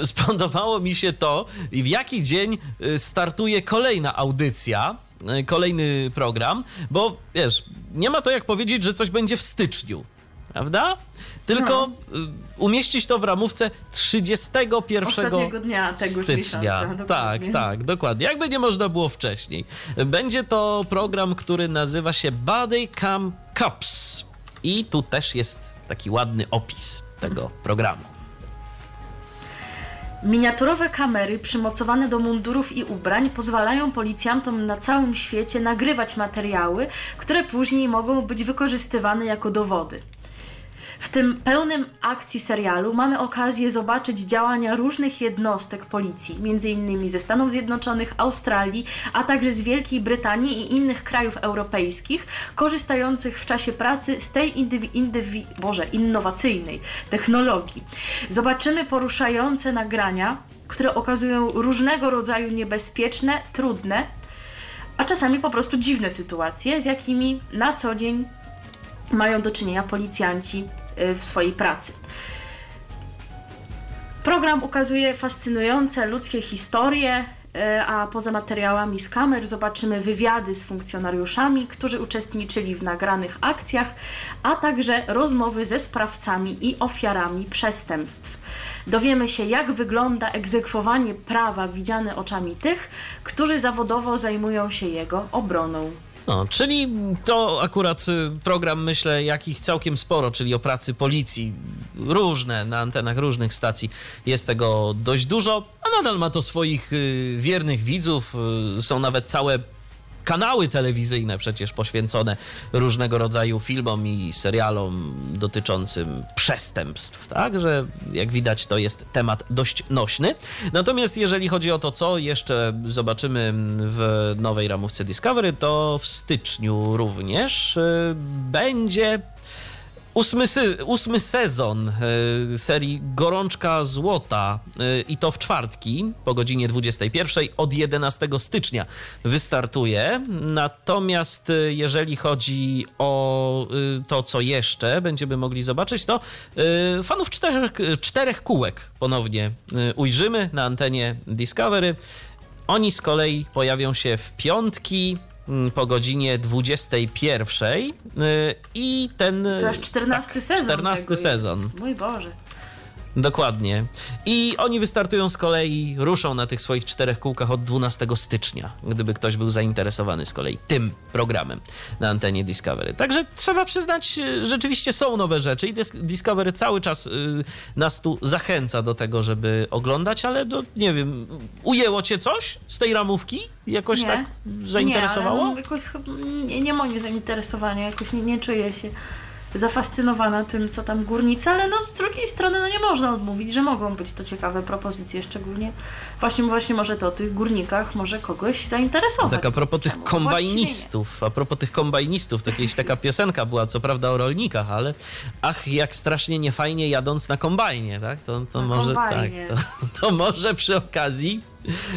spodobało mi się to, w jaki dzień startuje kolejna audycja. Kolejny program, bo wiesz, nie ma to jak powiedzieć, że coś będzie w styczniu, prawda? Tylko No. y, umieścić to w ramówce 31 Ostatniego dnia tegoż stycznia. miesiąca, Tak, tak, dokładnie. Jakby nie można było wcześniej. Będzie to program, który nazywa się Body Cam Cops. I tu też jest taki ładny opis tego programu. Miniaturowe kamery przymocowane do mundurów i ubrań pozwalają policjantom na całym świecie nagrywać materiały, które później mogą być wykorzystywane jako dowody. W tym pełnym akcji serialu mamy okazję zobaczyć działania różnych jednostek policji, m.in. ze Stanów Zjednoczonych, Australii, a także z Wielkiej Brytanii i innych krajów europejskich, korzystających w czasie pracy z tej indywi- indywi- Boże, innowacyjnej technologii. Zobaczymy poruszające nagrania, które okazują różnego rodzaju niebezpieczne, trudne, a czasami po prostu dziwne sytuacje, z jakimi na co dzień mają do czynienia policjanci w swojej pracy. Program ukazuje fascynujące ludzkie historie, y, a poza materiałami z kamer zobaczymy wywiady z funkcjonariuszami, którzy uczestniczyli w nagranych akcjach, a także rozmowy ze sprawcami i ofiarami przestępstw. Dowiemy się, jak wygląda egzekwowanie prawa widziane oczami tych, którzy zawodowo zajmują się jego obroną. No, czyli to akurat y, program, myślę, jakich całkiem sporo, czyli o pracy policji. Różne, na antenach różnych stacji jest tego dość dużo, a nadal ma to swoich y, wiernych widzów. y, Są nawet całe kanały telewizyjne przecież poświęcone różnego rodzaju filmom i serialom dotyczącym przestępstw, tak? Że jak widać to jest temat dość nośny. Natomiast jeżeli chodzi o to, co jeszcze zobaczymy w nowej ramówce Discovery, to w styczniu również y, będzie Ósmy, sy- ósmy sezon y, serii Gorączka Złota y, i to w czwartki po godzinie 21 od 11 stycznia wystartuje. Natomiast y, jeżeli chodzi o to, co jeszcze będziemy mogli zobaczyć, to fanów czterech, czterech kółek ponownie ujrzymy na antenie Discovery. Oni z kolei pojawią się w piątki po godzinie 21 y, i ten... To aż 14 tak, sezon. 14 tego sezon. Jest. Mój Boże. Dokładnie. I oni wystartują z kolei, ruszą na tych swoich czterech kółkach od 12 stycznia, gdyby ktoś był zainteresowany z kolei tym programem na antenie Discovery. Także trzeba przyznać, y, rzeczywiście są nowe rzeczy i Dis- Discovery cały czas y, nas tu zachęca do tego, żeby oglądać, ale do, nie wiem, ujęło cię coś z tej ramówki? Jakoś Nie. tak zainteresowało? Nie, jakoś nie, nie moje zainteresowanie, jakoś nie, nie czuję się zafascynowana tym, co tam górnicy, ale no z drugiej strony no nie można odmówić, że mogą być to ciekawe propozycje, szczególnie właśnie, właśnie może to o tych górnikach może kogoś zainteresować. Tak a propos tych kombajnistów, a propos tych kombajnistów, to kiedyś taka piosenka była, co prawda o rolnikach, ale ach, jak strasznie niefajnie jadąc na kombajnie, tak? To, to Na może kombajnie. tak, to, to może przy okazji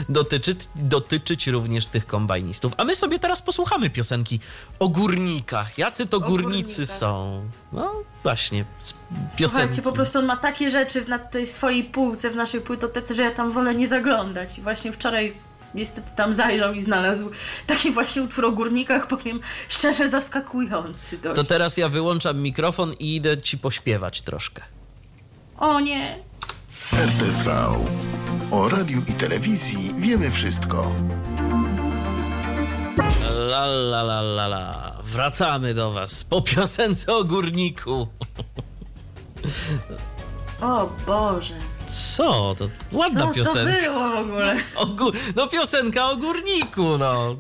dotyczyć, dotyczyć również tych kombajnistów. A my sobie teraz posłuchamy piosenki o górnikach. Jacy to O górnicy górnikach. są? No właśnie, z- Słuchajcie, piosenki. po prostu on ma takie rzeczy na tej swojej półce, w naszej płytotece, że ja tam wolę nie zaglądać. I właśnie wczoraj niestety tam zajrzał i znalazł taki właśnie utwór o górnikach, powiem szczerze, zaskakujący dość. To teraz ja wyłączam mikrofon i idę ci pośpiewać troszkę. O nie, RTV. O radiu i telewizji wiemy wszystko. La la la la la. Wracamy do was po piosence o górniku. o Boże. Co? To ładna Co piosenka. to było w ogóle? O gó- no piosenka o górniku, no.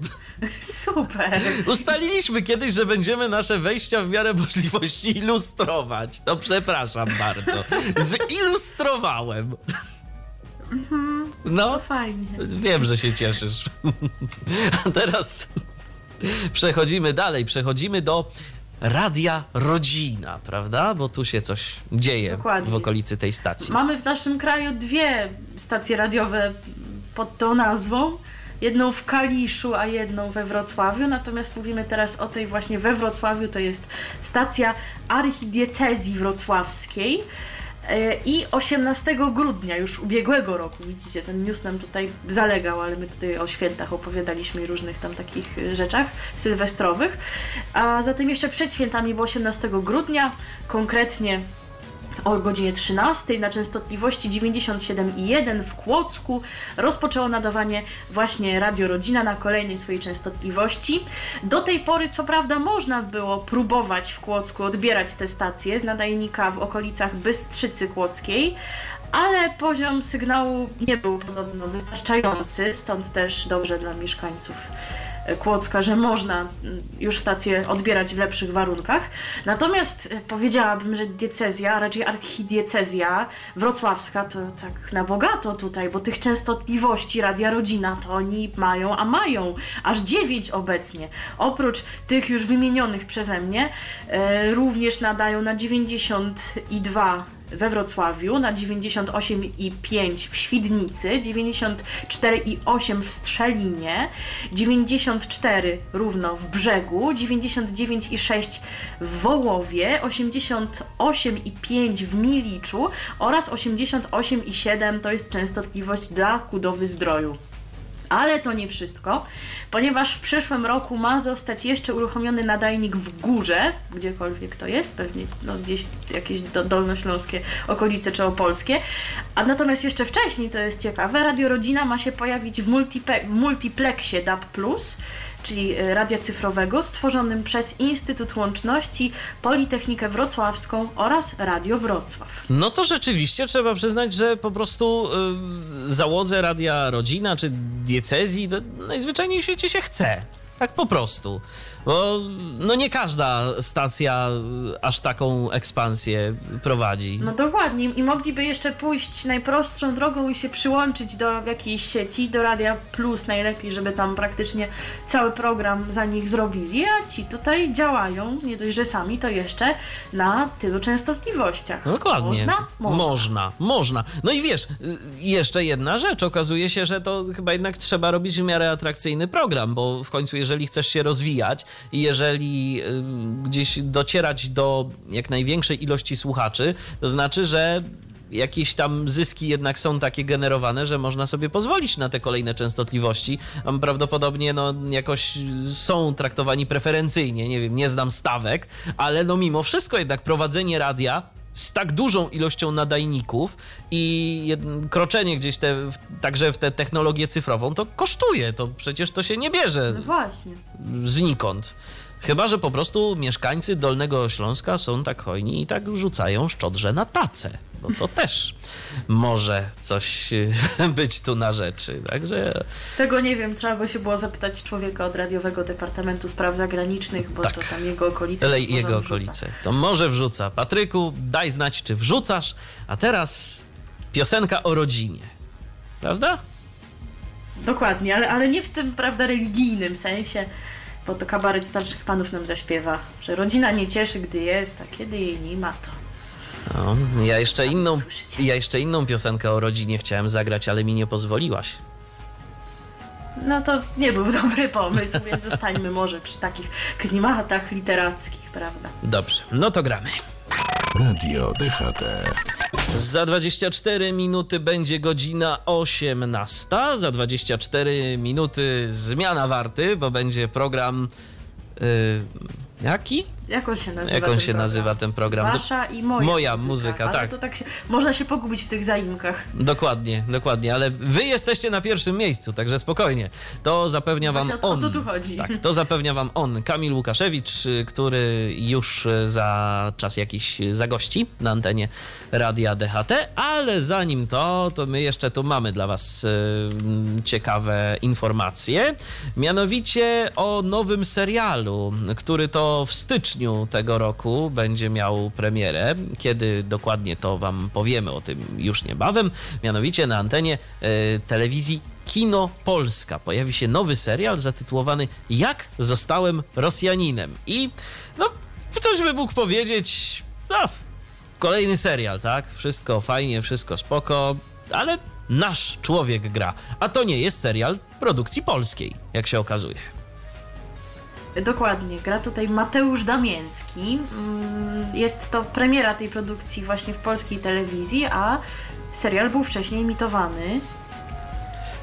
Super. Ustaliliśmy kiedyś, że będziemy nasze wejścia w miarę możliwości ilustrować. No przepraszam bardzo. Zilustrowałem. No, To fajnie. wiem, że się cieszysz. (laughs) A teraz przechodzimy dalej, przechodzimy do Radia Rodzina, prawda? Bo tu się coś dzieje Dokładnie. w okolicy tej stacji. Mamy w naszym kraju dwie stacje radiowe pod tą nazwą. Jedną w Kaliszu, a jedną we Wrocławiu. Natomiast mówimy teraz o tej właśnie we Wrocławiu. To jest stacja archidiecezji wrocławskiej. E, I 18 grudnia już ubiegłego roku, widzicie, ten news nam tutaj zalegał, ale my tutaj o świętach opowiadaliśmy i różnych tam takich e, rzeczach sylwestrowych. A zatem jeszcze przed świętami, bo 18 grudnia, konkretnie o godzinie 13 na częstotliwości 97,1 w Kłodzku rozpoczęło nadawanie właśnie Radio Rodzina na kolejnej swojej częstotliwości. Do tej pory, co prawda, można było próbować w Kłodzku odbierać te stacje z nadajnika w okolicach Bystrzycy Kłodzkiej, ale poziom sygnału nie był podobno wystarczający, stąd też dobrze dla mieszkańców Kłodzka, że można już stację odbierać w lepszych warunkach. Natomiast e, powiedziałabym, że diecezja, a raczej archidiecezja wrocławska to tak na bogato tutaj, bo tych częstotliwości Radia Rodzina to oni mają, a mają aż dziewięć obecnie. Oprócz tych już wymienionych przeze mnie, e, również nadają na 92 we Wrocławiu, na 98,5 w Świdnicy, 94,8 w Strzelinie, 94 równo w Brzegu, 99,6 w Wołowie, 88,5 w Miliczu oraz 88,7 to jest częstotliwość dla Kudowy Zdroju. Ale to nie wszystko, ponieważ w przyszłym roku ma zostać jeszcze uruchomiony nadajnik w górze, gdziekolwiek to jest, pewnie no, gdzieś jakieś do, dolnośląskie okolice czy opolskie. A natomiast jeszcze wcześniej, to jest ciekawe, Radio Rodzina ma się pojawić w multipe- multiplexie DAB+, czyli e, radia cyfrowego, stworzonym przez Instytut Łączności, Politechnikę Wrocławską oraz Radio Wrocław. No to rzeczywiście trzeba przyznać, że po prostu y, załodze Radia Rodzina czy diecezji no, najzwyczajniej w świecie się chce. Tak po prostu. Bo no nie każda stacja y, aż taką ekspansję prowadzi. No dokładnie. I mogliby jeszcze pójść najprostszą drogą i się przyłączyć do jakiejś sieci, do Radia Plus najlepiej, żeby tam praktycznie cały program za nich zrobili, a ci tutaj działają, nie dość, że sami, to jeszcze na tylu częstotliwościach. Dokładnie. Można? Można. Można, można. No i wiesz, y, jeszcze jedna rzecz. Okazuje się, że to chyba jednak trzeba robić w miarę atrakcyjny program, bo w końcu, jeżeli chcesz się rozwijać i jeżeli y, gdzieś docierać do jak największej ilości słuchaczy, to znaczy, że jakieś tam zyski jednak są takie generowane, że można sobie pozwolić na te kolejne częstotliwości. Prawdopodobnie no, jakoś są traktowani preferencyjnie, nie wiem, nie znam stawek, ale no mimo wszystko jednak prowadzenie radia z tak dużą ilością nadajników i kroczenie gdzieś te, także w tę technologię cyfrową, to kosztuje. To przecież to się nie bierze No właśnie. znikąd. Chyba, że po prostu mieszkańcy Dolnego Śląska są tak hojni i tak rzucają szczodrze na tacę. Bo to też może coś (laughs) być tu na rzeczy. Także Tego nie wiem, trzeba by się było zapytać człowieka od Radiowego Departamentu Spraw Zagranicznych, bo Tak. to tam jego okolice. ale jego okolice. To może wrzuca. Patryku, daj znać, czy wrzucasz. A teraz piosenka o rodzinie. Prawda? Dokładnie, ale, ale nie w tym, prawda, religijnym sensie, bo to kabaret starszych panów nam zaśpiewa, że rodzina nie cieszy, gdy jest, a kiedy jej nie ma, to... No, ja jeszcze inną, ja jeszcze inną piosenkę o rodzinie chciałem zagrać, ale mi nie pozwoliłaś. No to nie był dobry pomysł, więc (laughs) zostańmy może przy takich klimatach literackich, prawda? Dobrze, no to gramy. Radio DHT. Za 24 minuty będzie godzina 18. Za 24 minuty zmiana warty, bo będzie program. Yy, jaki? Jak on się nazywa Jak on się program? nazywa ten program? Wasza i moja, Moja muzyka, ale tak. to tak się, można się pogubić w tych zaimkach. Dokładnie, dokładnie, ale wy jesteście na pierwszym miejscu, także spokojnie. To zapewnia wam Właśnie o to- o on. to tu chodzi. Tak, to zapewnia wam on, Kamil Łukaszewicz, który już za czas jakiś zagości na antenie Radia DHT, ale zanim to, to my jeszcze tu mamy dla was ciekawe informacje, mianowicie o nowym serialu, który to w styczniu styczniu tego roku będzie miał premierę. Kiedy dokładnie to Wam powiemy o tym już niebawem. Mianowicie na antenie e, telewizji Kino Polska pojawi się nowy serial zatytułowany Jak zostałem Rosjaninem. I no, ktoś by mógł powiedzieć, no, kolejny serial, tak? Wszystko fajnie, wszystko spoko, ale nasz człowiek gra. A to nie jest serial produkcji polskiej, jak się okazuje. Dokładnie, gra tutaj Mateusz Damięcki. Mm, Jest to premiera tej produkcji właśnie w polskiej telewizji, a serial był wcześniej emitowany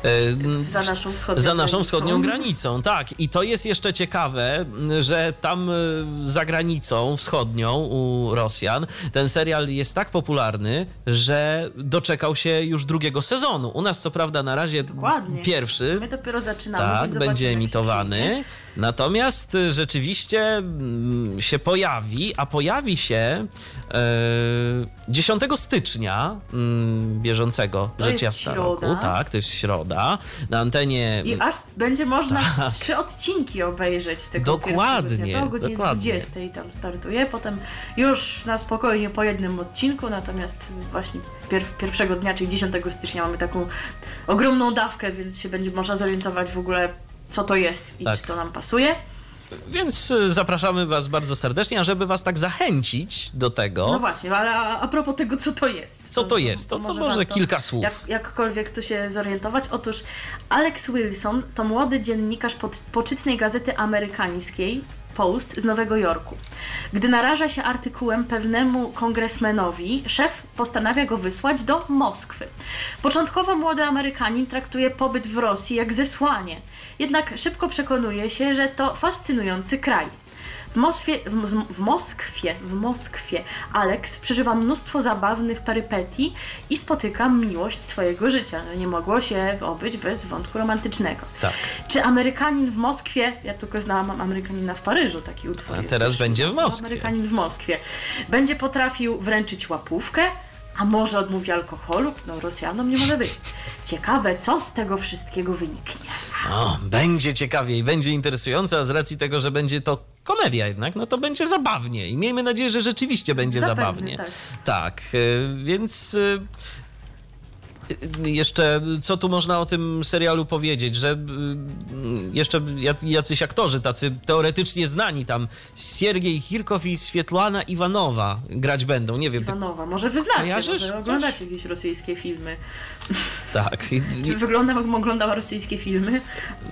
E, za naszą wschodnią Za naszą granicą. wschodnią granicą, tak. I to jest jeszcze ciekawe, że tam y, za granicą wschodnią u Rosjan ten serial jest tak popularny, że doczekał się już drugiego sezonu. U nas co prawda na razie Dokładnie. pierwszy My dopiero zaczynamy, tak, będzie emitowany. Natomiast y, rzeczywiście mm, się pojawi, a pojawi się e, 10 stycznia mm, bieżącego, To rzecz jasna roku. Tak, to jest środa. Na antenie I aż będzie można (laughs) Tak. trzy odcinki obejrzeć tego Dokładnie. To o godzinie dokładnie. 20 tam startuje, potem już na spokojnie po jednym odcinku, natomiast właśnie pier pierwszego dnia, czyli 10 stycznia mamy taką ogromną dawkę, więc się będzie można zorientować w ogóle co to jest i Tak. czy to nam pasuje. Więc y, zapraszamy Was bardzo serdecznie, a żeby Was tak zachęcić do tego. No właśnie, ale a, a propos tego, co to jest. Co to jest? To- to może warto kilka słów. Jak, jakkolwiek tu się zorientować. Otóż Alex Wilson to młody dziennikarz pod, poczytnej gazety amerykańskiej Post z Nowego Jorku. Gdy naraża się artykułem pewnemu kongresmenowi, szef postanawia go wysłać do Moskwy. Początkowo młody Amerykanin traktuje pobyt w Rosji jak zesłanie, jednak szybko przekonuje się, że to fascynujący kraj. W, Mosfie, w, w Moskwie, w Moskwie Alex przeżywa mnóstwo zabawnych perypetii i spotyka miłość swojego życia. No nie mogło się obyć bez wątku romantycznego. Tak. Czy Amerykanin w Moskwie, ja tylko znałam Amerykanina w Paryżu, taki utwór A teraz będzie w Moskwie. Amerykanin w Moskwie. Będzie potrafił wręczyć łapówkę, a może odmówi alkoholu? No Rosjanom nie może być. Ciekawe, co z tego wszystkiego wyniknie. O, będzie ciekawiej, będzie interesujące, a z racji tego, że będzie to komedia jednak, no to będzie zabawnie i miejmy nadzieję, że rzeczywiście będzie Zapewne, zabawnie. tak. Tak, y, więc y, y, jeszcze co tu można o tym serialu powiedzieć, że jeszcze jac- jacyś aktorzy tacy teoretycznie znani tam, Siergiej Hirkow i Swietlana Iwanowa grać będą, nie wiem, ty, Iwanowa, może wyznacie, Kojarzysz może coś? oglądacie jakieś rosyjskie filmy. tak. Czy wyglądam, oglądała rosyjskie filmy?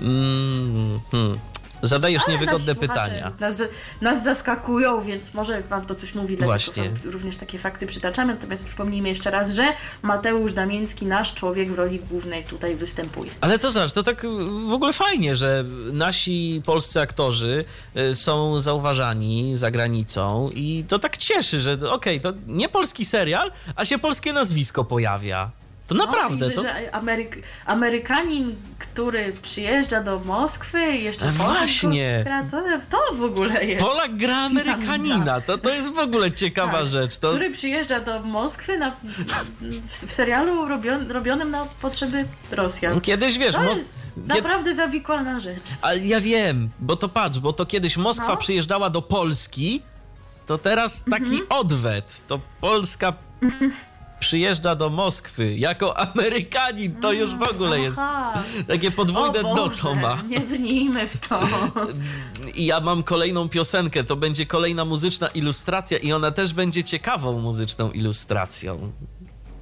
Mm, hmm. Zadajesz Ale niewygodne pytania. Nas, nas zaskakują, więc może wam to coś mówi, dlatego Właśnie. również takie fakty przytaczamy. Natomiast przypomnijmy jeszcze raz, że Mateusz Damiński, nasz człowiek w roli głównej tutaj występuje. Ale to zobacz, to tak w ogóle fajnie, że nasi polscy aktorzy y, są zauważani za granicą i to tak cieszy, że okej, to nie polski serial, a się polskie nazwisko pojawia. To naprawdę, No, i że, to... że Ameryk, Amerykanin, który przyjeżdża do Moskwy i jeszcze A Polak właśnie. gra, to, to w ogóle jest. Polak gra Amerykanina, to, to jest w ogóle ciekawa Tak, rzecz. To... Który przyjeżdża do Moskwy na, w, w serialu robion, robionym na potrzeby Rosjan. Kiedyś, wiesz, To Mos- jest naprawdę zawikłana rzecz. Ale ja wiem, bo to patrz, bo to kiedyś Moskwa No. przyjeżdżała do Polski, to teraz taki Mhm. odwet. To Polska przyjeżdża do Moskwy jako (laughs) Amerykanin. To już w ogóle jest Aha. takie podwójne dno to ma. Nie brnijmy w to. I ja mam kolejną piosenkę, to będzie kolejna muzyczna ilustracja i ona też będzie ciekawą muzyczną ilustracją.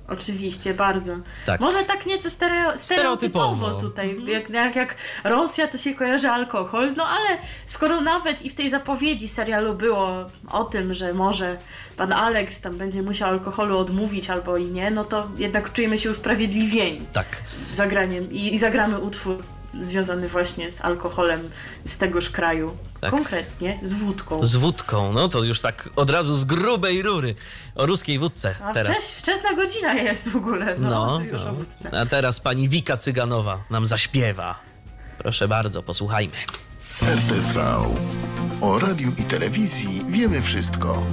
Oczywiście, bardzo. Tak. Może tak nieco stereo, stereotypowo Stereotypowo. tutaj. Jak, jak, jak Rosja, to się kojarzy alkohol. No ale skoro nawet i w tej zapowiedzi serialu było o tym, że może pan Alex tam będzie musiał alkoholu odmówić albo i nie, no to jednak czujemy się usprawiedliwieni Tak. zagraniem i, i zagramy utwór związany właśnie z alkoholem z tegoż kraju. Tak. Konkretnie z wódką. Z wódką, no to już tak od razu z grubej rury. O ruskiej wódce A teraz. wczes, wczesna godzina jest w ogóle. No, No, to już no. o wódce. A teraz pani Wika Cyganowa nam zaśpiewa. Proszę bardzo, posłuchajmy. RTV. O radiu i telewizji wiemy wszystko.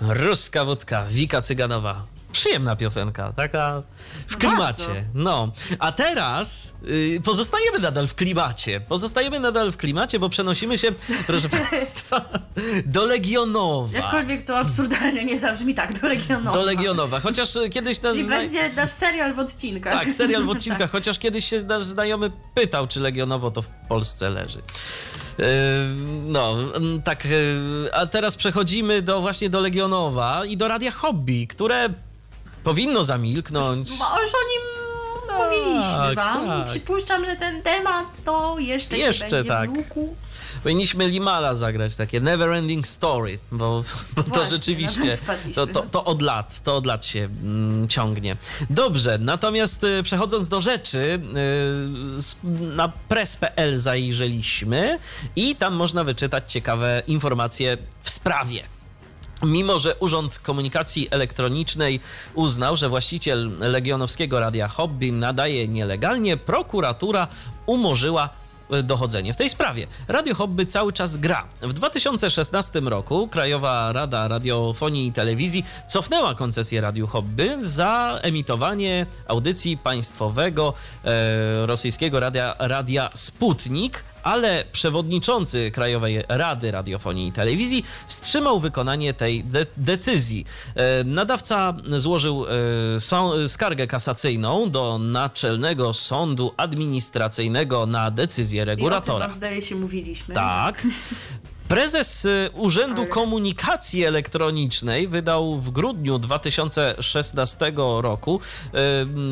Ruska wódka, Wika Cyganowa. Przyjemna piosenka, taka w klimacie. No, a teraz y, pozostajemy nadal w klimacie. Pozostajemy nadal w klimacie, bo przenosimy się, proszę (laughs) Państwa, do Legionowa. Jakkolwiek to absurdalnie nie zabrzmi tak, do Legionowa. Do Legionowa. Chociaż y, kiedyś nas. Czyli zna- będzie nasz serial w odcinkach. Tak, serial w odcinkach, (laughs) chociaż kiedyś się nasz znajomy pytał, czy Legionowo to w Polsce leży. Yy, No, mm, tak, yy, a teraz przechodzimy do właśnie do Legionowa i do Radia Hobby, które powinno zamilknąć. Bo już o nim mówiliśmy wam tak. i przypuszczam, że ten temat to jeszcze, Jeszcze się będzie tak. wlókł. Powinniśmy Limala zagrać, takie Never Ending Story, bo, bo to Właśnie, na rzeczywiście, to to, to, to od lat, to od lat się mm, ciągnie. Dobrze, natomiast y, przechodząc do rzeczy, y, na press.pl zajrzeliśmy i tam można wyczytać ciekawe informacje w sprawie. Mimo, że Urząd Komunikacji Elektronicznej uznał, że właściciel Legionowskiego Radia Hobby nadaje nielegalnie, prokuratura umorzyła e, dochodzenie w tej sprawie. Radio Hobby cały czas gra. W 2016 roku Krajowa Rada Radiofonii i Telewizji cofnęła koncesję Radiu Hobby za emitowanie audycji państwowego e, rosyjskiego radia, radia Sputnik, ale przewodniczący Krajowej Rady Radiofonii i Telewizji wstrzymał wykonanie tej de- decyzji. E, Nadawca złożył e, skargę kasacyjną do Naczelnego Sądu Administracyjnego na decyzję I o tym regulatora. zdaje się mówiliśmy. Tak. (laughs) Prezes y, Urzędu Komunikacji Elektronicznej wydał w grudniu 2016 roku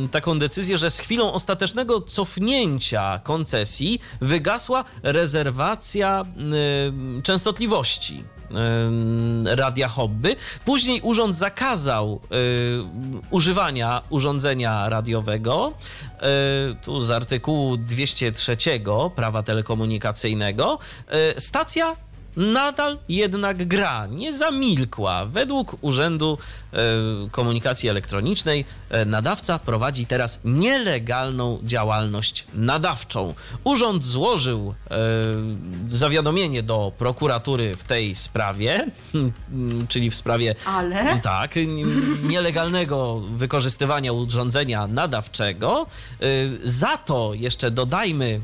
y, taką decyzję, że z chwilą ostatecznego cofnięcia koncesji wygasła rezerwacja y, częstotliwości Radia Hobby. Później urząd zakazał y, używania urządzenia radiowego. Y, tu z artykułu 203 prawa telekomunikacyjnego. Y, stacja nadal jednak gra, nie zamilkła. Według Urzędu Komunikacji Elektronicznej e, nadawca prowadzi teraz nielegalną działalność nadawczą. Urząd złożył e, zawiadomienie do prokuratury w tej sprawie, (laughs) czyli w sprawie Ale? tak, nielegalnego wykorzystywania urządzenia nadawczego. Za to jeszcze dodajmy,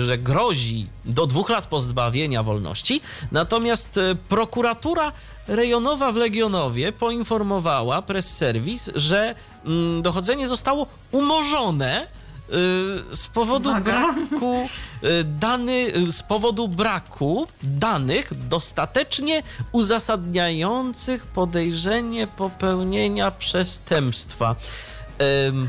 że grozi do dwóch lat pozbawienia wolności. Natomiast prokuratura rejonowa w Legionowie poinformowała press service, że mm, dochodzenie zostało umorzone y, z powodu Uwaga. braku y, dany, y, z powodu braku danych dostatecznie uzasadniających podejrzenie popełnienia przestępstwa. Ym,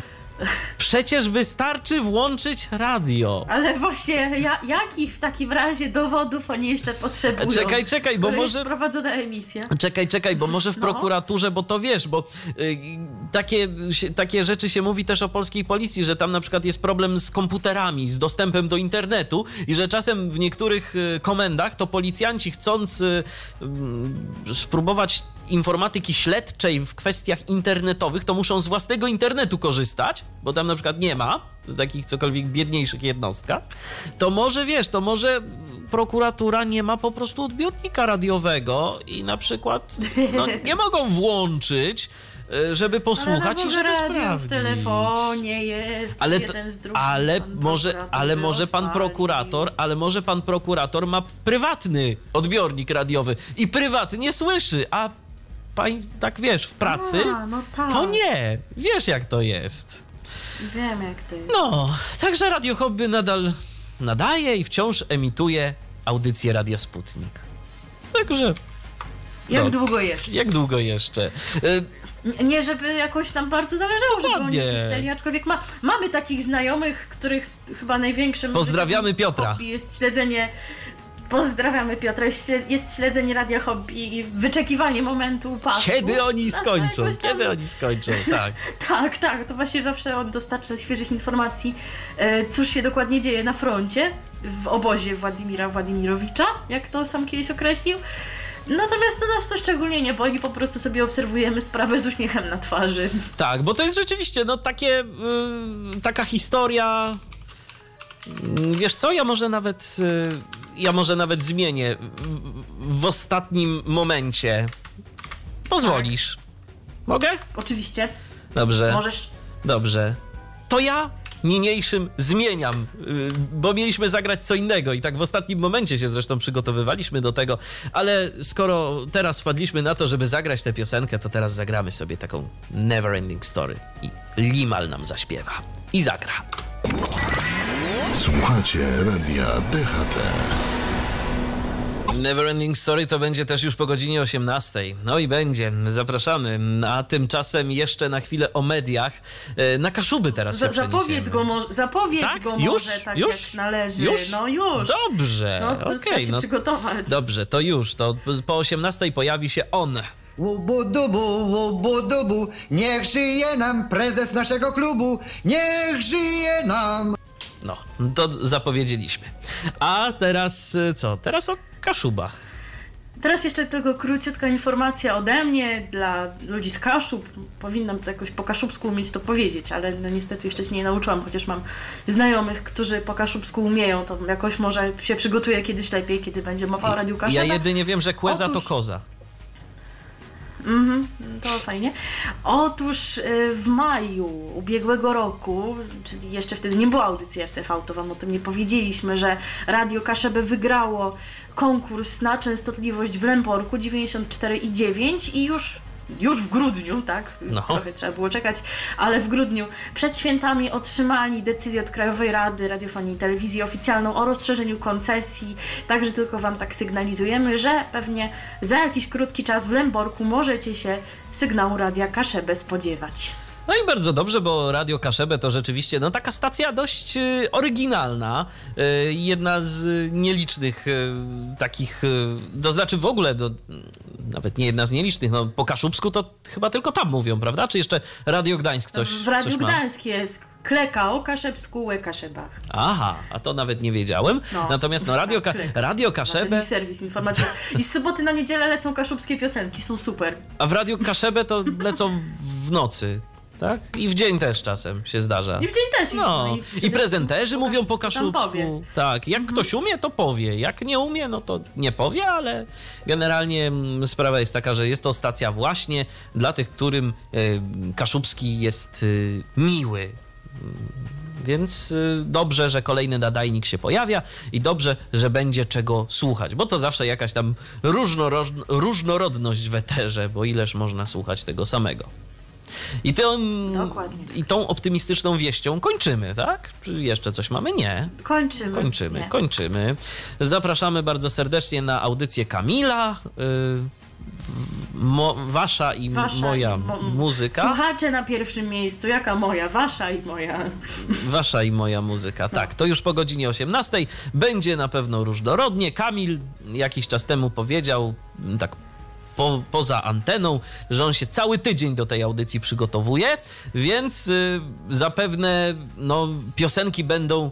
przecież wystarczy włączyć radio. Ale właśnie, ja, jakich w takim razie dowodów oni jeszcze potrzebują? Czekaj, czekaj, bo może- prowadzona emisja. Czekaj, czekaj, bo może w No. prokuraturze, bo to wiesz, bo y, takie, takie rzeczy się mówi też o polskiej policji, że tam na przykład jest problem z komputerami, z dostępem do internetu i że czasem w niektórych y, komendach to policjanci chcąc y, mm, spróbować informatyki śledczej w kwestiach internetowych, to muszą z własnego internetu korzystać, bo tam na przykład nie ma takich cokolwiek biedniejszych jednostkach, to może wiesz, to może prokuratura nie ma po prostu odbiornika radiowego i na przykład no, (laughs) nie mogą włączyć, y, żeby posłuchać i żeby sprawdzić. w telefonie jest Ale, to, jeden z drugim. ale, może, ale może pan odpali. prokurator, ale może pan prokurator ma prywatny odbiornik radiowy i prywatnie słyszy, a pani tak wiesz, w pracy A, no tak. to nie. Wiesz jak to jest. Wiem jak to jest. No, także Radio Hobby nadal nadaje i wciąż emituje audycję Radia Sputnik. Także Jak no. długo jeszcze? jak długo jeszcze? Y, Nie- żeby jakoś nam bardzo zależało, żeby oni Dokładnie. zniknęli, aczkolwiek ma, mamy takich znajomych, których chyba największym Pozdrawiamy Piotra. jest śledzenie Pozdrawiamy Piotra. Jest śle- Jest śledzenie Radia Hobby i wyczekiwanie momentu upadku. kiedy oni skończą? tam- Kiedy oni skończą? (laughs) Tak. Tak, tak, to właśnie zawsze on dostarcza świeżych informacji, e, cóż się dokładnie dzieje na froncie, w obozie Władimira Władimirowicza, jak to sam kiedyś określił. Natomiast to nas to szczególnie nie boli, po prostu sobie obserwujemy sprawę z uśmiechem na twarzy. Tak, bo to jest rzeczywiście, no takie, y, taka historia. Mm, Wiesz co, ja może nawet, y, ja może nawet zmienię w, w ostatnim momencie. Pozwolisz? Mogę? Oczywiście. Dobrze. Możesz... Dobrze. To ja niniejszym zmieniam, y, bo mieliśmy zagrać co innego i tak w ostatnim momencie się zresztą przygotowywaliśmy do tego, ale skoro teraz wpadliśmy na to, żeby zagrać tę piosenkę, to teraz zagramy sobie taką Never Ending Story i Limal nam zaśpiewa i zagra. Słuchacie radia DHT. Neverending Story to będzie też już po godzinie 18. No i będzie, zapraszamy. A tymczasem jeszcze na chwilę o mediach. E, Na Kaszuby teraz się Za, zapowiedz go, może, zapowiedz Tak? go Już? może tak Już? jak należy. Już? No już. Dobrze, No to się no, przygotować. dobrze, to już. To po 18 pojawi się on. Łubu-dubu, łubu-dubu, niech żyje nam prezes naszego klubu, niech żyje nam. No, to zapowiedzieliśmy. A teraz e, co? Teraz o Kaszubach. Teraz jeszcze tylko króciutka informacja ode mnie dla ludzi z Kaszub. Powinnam to jakoś po kaszubsku umieć to powiedzieć, ale no niestety jeszcze się nie nauczyłam, chociaż mam znajomych, którzy po kaszubsku umieją, to jakoś może się przygotuję kiedyś lepiej, kiedy będzie mowa o Radiu Ja Kaszubach. jedynie wiem, że Kłeza Otóż- to koza. To fajnie. Otóż y, w maju ubiegłego roku, czyli jeszcze wtedy nie było audycji RTV, to wam o tym nie powiedzieliśmy, że Radio Kaszebę wygrało konkurs na częstotliwość w Lęborku 94,9 i już już w grudniu, tak? No. Trochę trzeba było czekać, ale w grudniu przed świętami otrzymali decyzję od Krajowej Rady Radiofonii i Telewizji oficjalną o rozszerzeniu koncesji. Także tylko Wam tak sygnalizujemy, że pewnie za jakiś krótki czas w Lęborku możecie się sygnału Radia Kaszebę spodziewać. No i bardzo dobrze, bo Radio Kaszebę to rzeczywiście no, taka stacja dość y, oryginalna. Y, jedna z nielicznych y, takich, to znaczy w ogóle, do, nawet nie jedna z nielicznych, no po kaszubsku to chyba tylko tam mówią, prawda? Czy jeszcze Radio Gdańsk coś, w Radiu coś? Gdańsk jest kleka o Kaszebsku, łe Kaszebach. Aha, a to nawet nie wiedziałem. No. Natomiast no, Radio, Ka-. Radio Kaszebę, serwis informacyjny. I z soboty na niedzielę lecą kaszubskie piosenki, są super. a w Radio Kaszebę to lecą w nocy. Tak? I w dzień też czasem się zdarza. I w dzień też jest. No, i, i prezenterzy mówią po kaszubsku. Tak, jak ktoś umie, to powie. Jak nie umie, no to nie powie, ale generalnie mm, sprawa jest taka, że jest to stacja właśnie dla tych, którym e, kaszubski jest e, miły. Więc y, dobrze, że kolejny nadajnik się pojawia i dobrze, że będzie czego słuchać, bo to zawsze jakaś tam różnoro- różnorodność w eterze, bo ileż można słuchać tego samego. I, tą, Dokładnie. I tą optymistyczną wieścią kończymy, tak? Czy jeszcze coś mamy? Nie. Kończymy. Kończymy, Nie. kończymy. Zapraszamy bardzo serdecznie na audycję Kamila. y, mo, wasza i Wasza moja i mo- muzyka. Słuchacze na pierwszym miejscu. Jaka moja? Wasza i moja. Wasza i moja muzyka. Tak, to już po godzinie 18. Będzie na pewno różnorodnie. Kamil jakiś czas temu powiedział, m, tak po, poza anteną, że on się cały tydzień do tej audycji przygotowuje, więc y, zapewne no, piosenki będą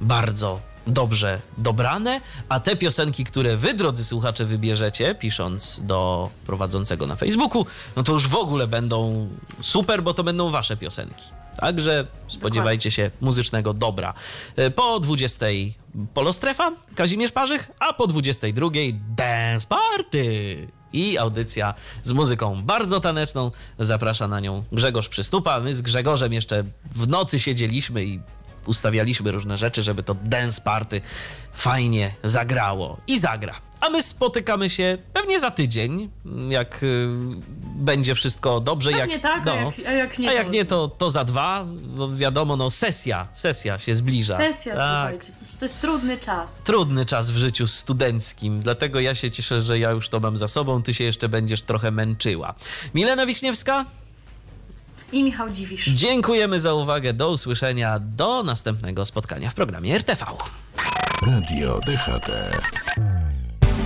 bardzo dobrze dobrane, a te piosenki, które wy, drodzy słuchacze, wybierzecie, pisząc do prowadzącego na Facebooku, no to już w ogóle będą super, bo to będą wasze piosenki. Także spodziewajcie się muzycznego dobra. E, Po 20 Polostrefa, Kazimierz Parzych, a po 22 Dance Party. I audycja z muzyką bardzo taneczną. Zaprasza na nią Grzegorz Przystupa. My z Grzegorzem jeszcze w nocy siedzieliśmy i ustawialiśmy różne rzeczy, żeby to dance party fajnie zagrało. I zagra. A my spotykamy się pewnie za tydzień, jak y, będzie wszystko dobrze. Pewnie jak, tak, a jak- a jak nie, a jak to- nie to, to za dwa, bo wiadomo, no sesja, sesja się zbliża. Sesja, Tak. słuchajcie, to, to jest trudny czas. Trudny czas w życiu studenckim, dlatego ja się cieszę, że ja już to mam za sobą, ty się jeszcze będziesz trochę męczyła. Milena Wiśniewska, I Michał Dziwisz. dziękujemy za uwagę, do usłyszenia, do następnego spotkania w programie RTV. Radio DHT.